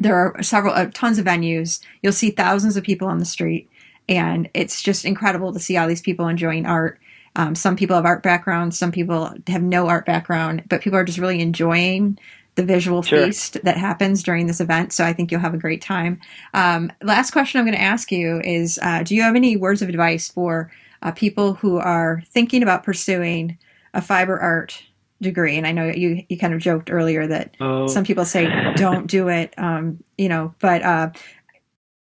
there are several uh, tons of venues you'll see thousands of people on the street and it's just incredible to see all these people enjoying art um, some people have art backgrounds some people have no art background but people are just really enjoying the visual sure. feast that happens during this event. So I think you'll have a great time. Um, last question I'm going to ask you is uh, Do you have any words of advice for uh, people who are thinking about pursuing a fiber art degree? And I know you, you kind of joked earlier that oh. some people say don't do it, um, you know, but uh,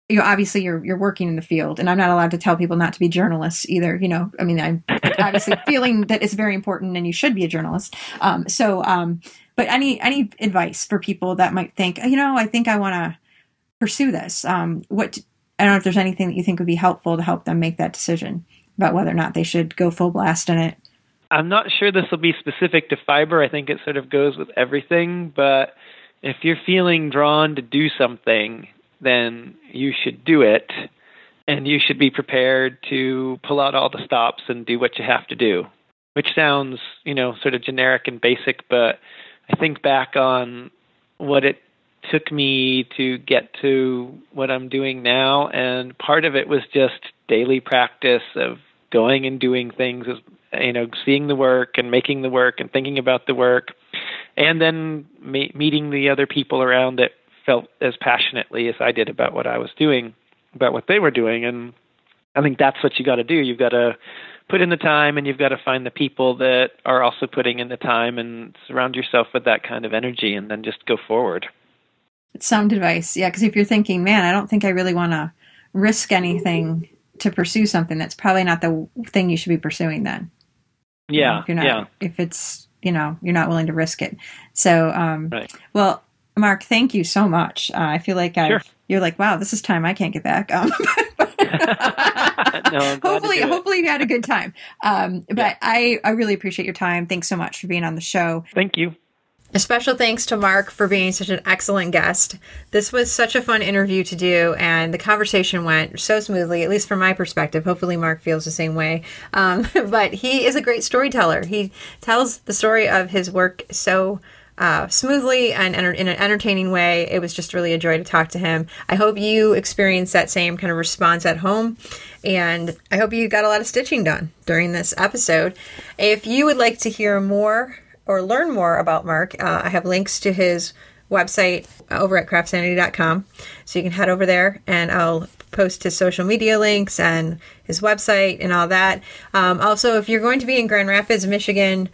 you know, obviously you're you're working in the field, and I'm not allowed to tell people not to be journalists either. You know, I mean, I'm obviously feeling that it's very important, and you should be a journalist. Um, so, um, but any any advice for people that might think, you know, I think I want to pursue this. Um, what I don't know if there's anything that you think would be helpful to help them make that decision about whether or not they should go full blast in it. I'm not sure this will be specific to fiber. I think it sort of goes with everything, but if you're feeling drawn to do something, then you should do it and you should be prepared to pull out all the stops and do what you have to do. Which sounds, you know, sort of generic and basic, but I think back on what it took me to get to what I'm doing now, and part of it was just daily practice of going and doing things, as you know, seeing the work and making the work and thinking about the work, and then me- meeting the other people around that felt as passionately as I did about what I was doing, about what they were doing, and I think that's what you got to do. You've got to put in the time and you've got to find the people that are also putting in the time and surround yourself with that kind of energy and then just go forward. It's Sound advice. Yeah, because if you're thinking, man, I don't think I really want to risk anything to pursue something, that's probably not the thing you should be pursuing then. Yeah. if you're not, yeah. if it's, you know, you're not willing to risk it. So, um, Right. well, Mark, thank you so much. Uh, I feel like Sure. you're like, wow, this is time I can't get back. Um, No, I'm glad to hopefully, hopefully you had a good time. Um, but I, I really appreciate your time. Thanks so much for being on the show. Thank you. A special thanks to Mark for being such an excellent guest. This was such a fun interview to do, and the conversation went so smoothly, at least from my perspective. Hopefully, Mark feels the same way. Um, but he is a great storyteller. He tells the story of his work so uh, smoothly and enter- in an entertaining way. It was just really a joy to talk to him. I hope you experienced that same kind of response at home. And I hope you got a lot of stitching done during this episode. If you would like to hear more or learn more about Mark, uh, I have links to his website over at craftsanity.com. So you can head over there and I'll post his social media links and his website and all that. Um, also, if you're going to be in Grand Rapids, Michigan,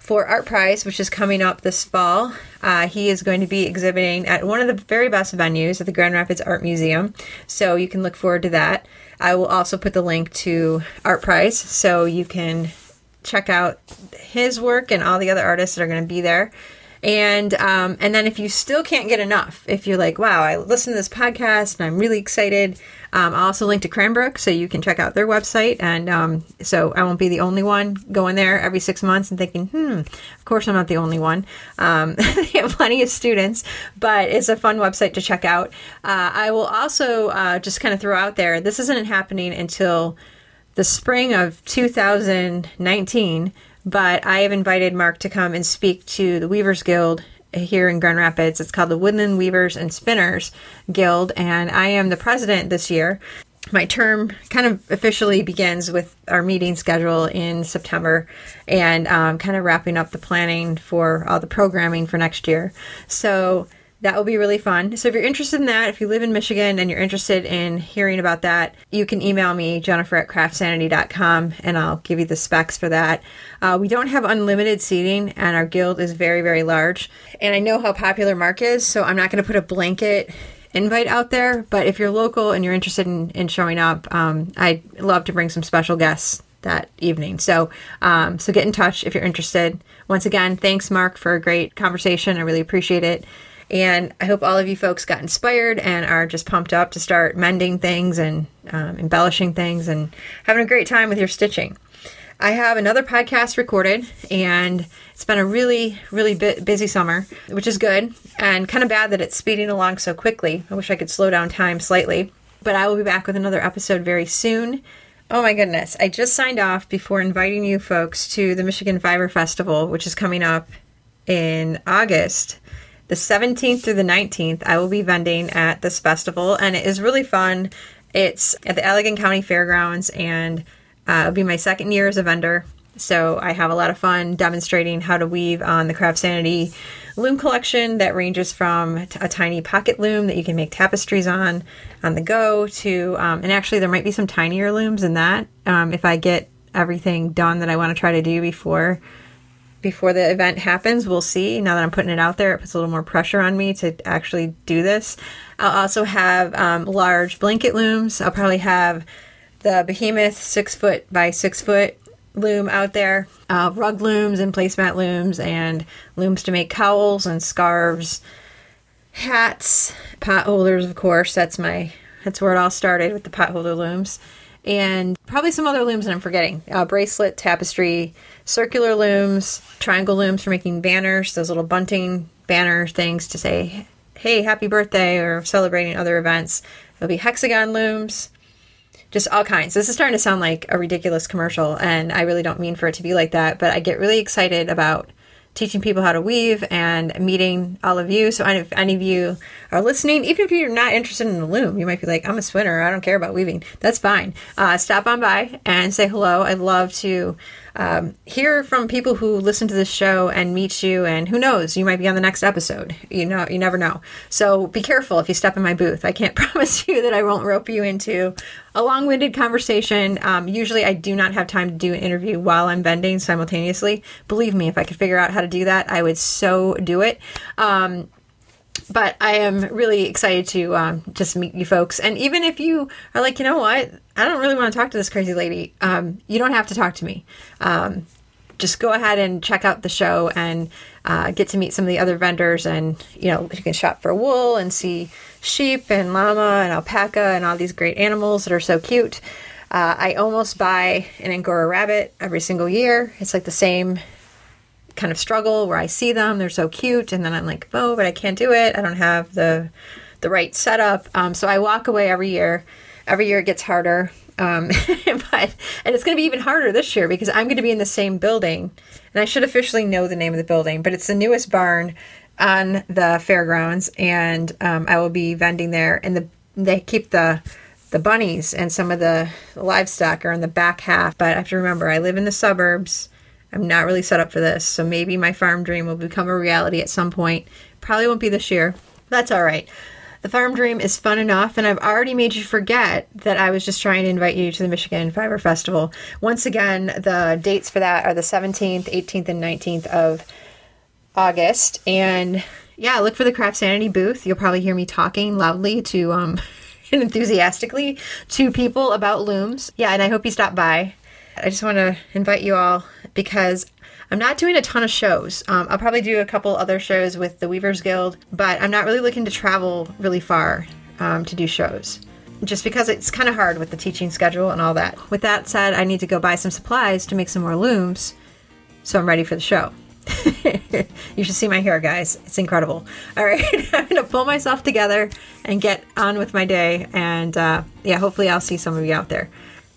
for Art Prize, which is coming up this fall. Uh, he is going to be exhibiting at one of the very best venues at the Grand Rapids Art Museum. So you can look forward to that. I will also put the link to Art Prize so you can check out his work and all the other artists that are going to be there. And um, and then if you still can't get enough, if you're like, wow, I listened to this podcast and I'm really excited, um, I'll also link to Cranbrook so you can check out their website. And um, so I won't be the only one going there every six months and thinking, hmm, of course I'm not the only one. Um, they have plenty of students, but it's a fun website to check out. Uh, I will also uh, just kind of throw out there, this isn't happening until the spring of 2019, but I have invited Mark to come and speak to the Weavers Guild here in Grand Rapids. It's called the Woodland Weavers and Spinners Guild, and I am the president this year. My term kind of officially begins with our meeting schedule in September and um, kind of wrapping up the planning for all the programming for next year. So that will be really fun. So if you're interested in that, if you live in Michigan and you're interested in hearing about that, you can email me, Jennifer at craftsanity.com, and I'll give you the specs for that. Uh, we don't have unlimited seating, and our guild is very, very large. And I know how popular Mark is, so I'm not going to put a blanket invite out there. But if you're local and you're interested in, in showing up, um, I'd love to bring some special guests that evening. So, um, so get in touch if you're interested. Once again, thanks, Mark, for a great conversation. I really appreciate it. And I hope all of you folks got inspired and are just pumped up to start mending things and um, embellishing things and having a great time with your stitching. I have another podcast recorded, and it's been a really, really bu- busy summer, which is good and kind of bad that it's speeding along so quickly. I wish I could slow down time slightly, but I will be back with another episode very soon. Oh my goodness, I just signed off before inviting you folks to the Michigan Fiber Festival, which is coming up in August. The 17th through the 19th, I will be vending at this festival, and it is really fun. It's at the Allegan County Fairgrounds, and uh, it'll be my second year as a vendor. So I have a lot of fun demonstrating how to weave on the Craft Sanity loom collection that ranges from t- a tiny pocket loom that you can make tapestries on on the go to, um, and actually there might be some tinier looms in that um, if I get everything done that I want to try to do before before the event happens. We'll see. Now that I'm putting it out there, it puts a little more pressure on me to actually do this. I'll also have um, large blanket looms. I'll probably have the behemoth six foot by six foot loom out there, uh, rug looms and placemat looms, and looms to make cowls and scarves, hats, pot holders. Of course, that's my that's where it all started with the pot holder looms. And probably some other looms that I'm forgetting. Uh, bracelet, tapestry, circular looms, triangle looms for making banners, those little bunting banner things to say, hey, happy birthday, or celebrating other events. There'll be hexagon looms, just all kinds. This is starting to sound like a ridiculous commercial, and I really don't mean for it to be like that, but I get really excited about teaching people how to weave and meeting all of you. So, if any of you are listening, even if you're not interested in the loom, you might be like, I'm a spinner, I don't care about weaving. That's fine. Uh, stop on by and say hello. I'd love to um, hear from people who listen to this show and meet you, and who knows, you might be on the next episode. You know, you never know. So, be careful if you step in my booth. I can't promise you that I won't rope you into a long-winded conversation. Um, usually, I do not have time to do an interview while I'm vending simultaneously. Believe me, if I could figure out how to do that, I would so do it. Um, but I am really excited to um, just meet you folks. And even if you are like, you know what, I don't really want to talk to this crazy lady, um, you don't have to talk to me. Um, just go ahead and check out the show and uh, get to meet some of the other vendors. And, you know, you can shop for wool and see sheep and llama and alpaca and all these great animals that are so cute. Uh, I almost buy an Angora rabbit every single year. It's like the same kind of struggle where I see them, they're so cute, and then I'm like, oh, but I can't do it. I don't have the the right setup. Um, so I walk away every year. Every year it gets harder. Um, but and it's going to be even harder this year because I'm going to be in the same building, and I should officially know the name of the building, but it's the newest barn on the fairgrounds, and um, I will be vending there. And the they keep the the bunnies and some of the livestock are in the back half. But I have to remember, I live in the suburbs. I'm not really set up for this, so maybe my farm dream will become a reality at some point. Probably won't be this year. That's all right. The farm dream is fun enough, and I've already made you forget that I was just trying to invite you to the Michigan Fiber Festival. Once again, the dates for that are the 17th, 18th, and 19th of August. And yeah, look for the Craft Sanity booth. You'll probably hear me talking loudly to um and enthusiastically to people about looms. Yeah, and I hope you stop by. I just want to invite you all because I'm not doing a ton of shows. Um, I'll probably do a couple other shows with the Weavers Guild, but I'm not really looking to travel really far um, to do shows. Just because it's kind of hard with the teaching schedule and all that. With that said, I need to go buy some supplies to make some more looms, so I'm ready for the show. you should see my hair, guys. It's incredible. All right, I'm going to pull myself together and get on with my day. And uh, yeah, hopefully, I'll see some of you out there.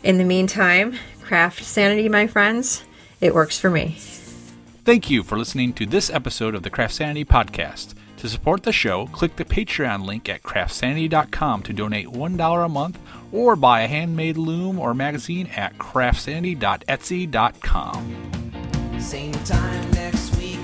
In the meantime, craft sanity, my friends. It works for me. Thank you for listening to this episode of the Craft Sanity Podcast. To support the show, click the Patreon link at craftsanity.com to donate $1 a month or buy a handmade loom or magazine at craftsanity.etsy.com. Same time next week.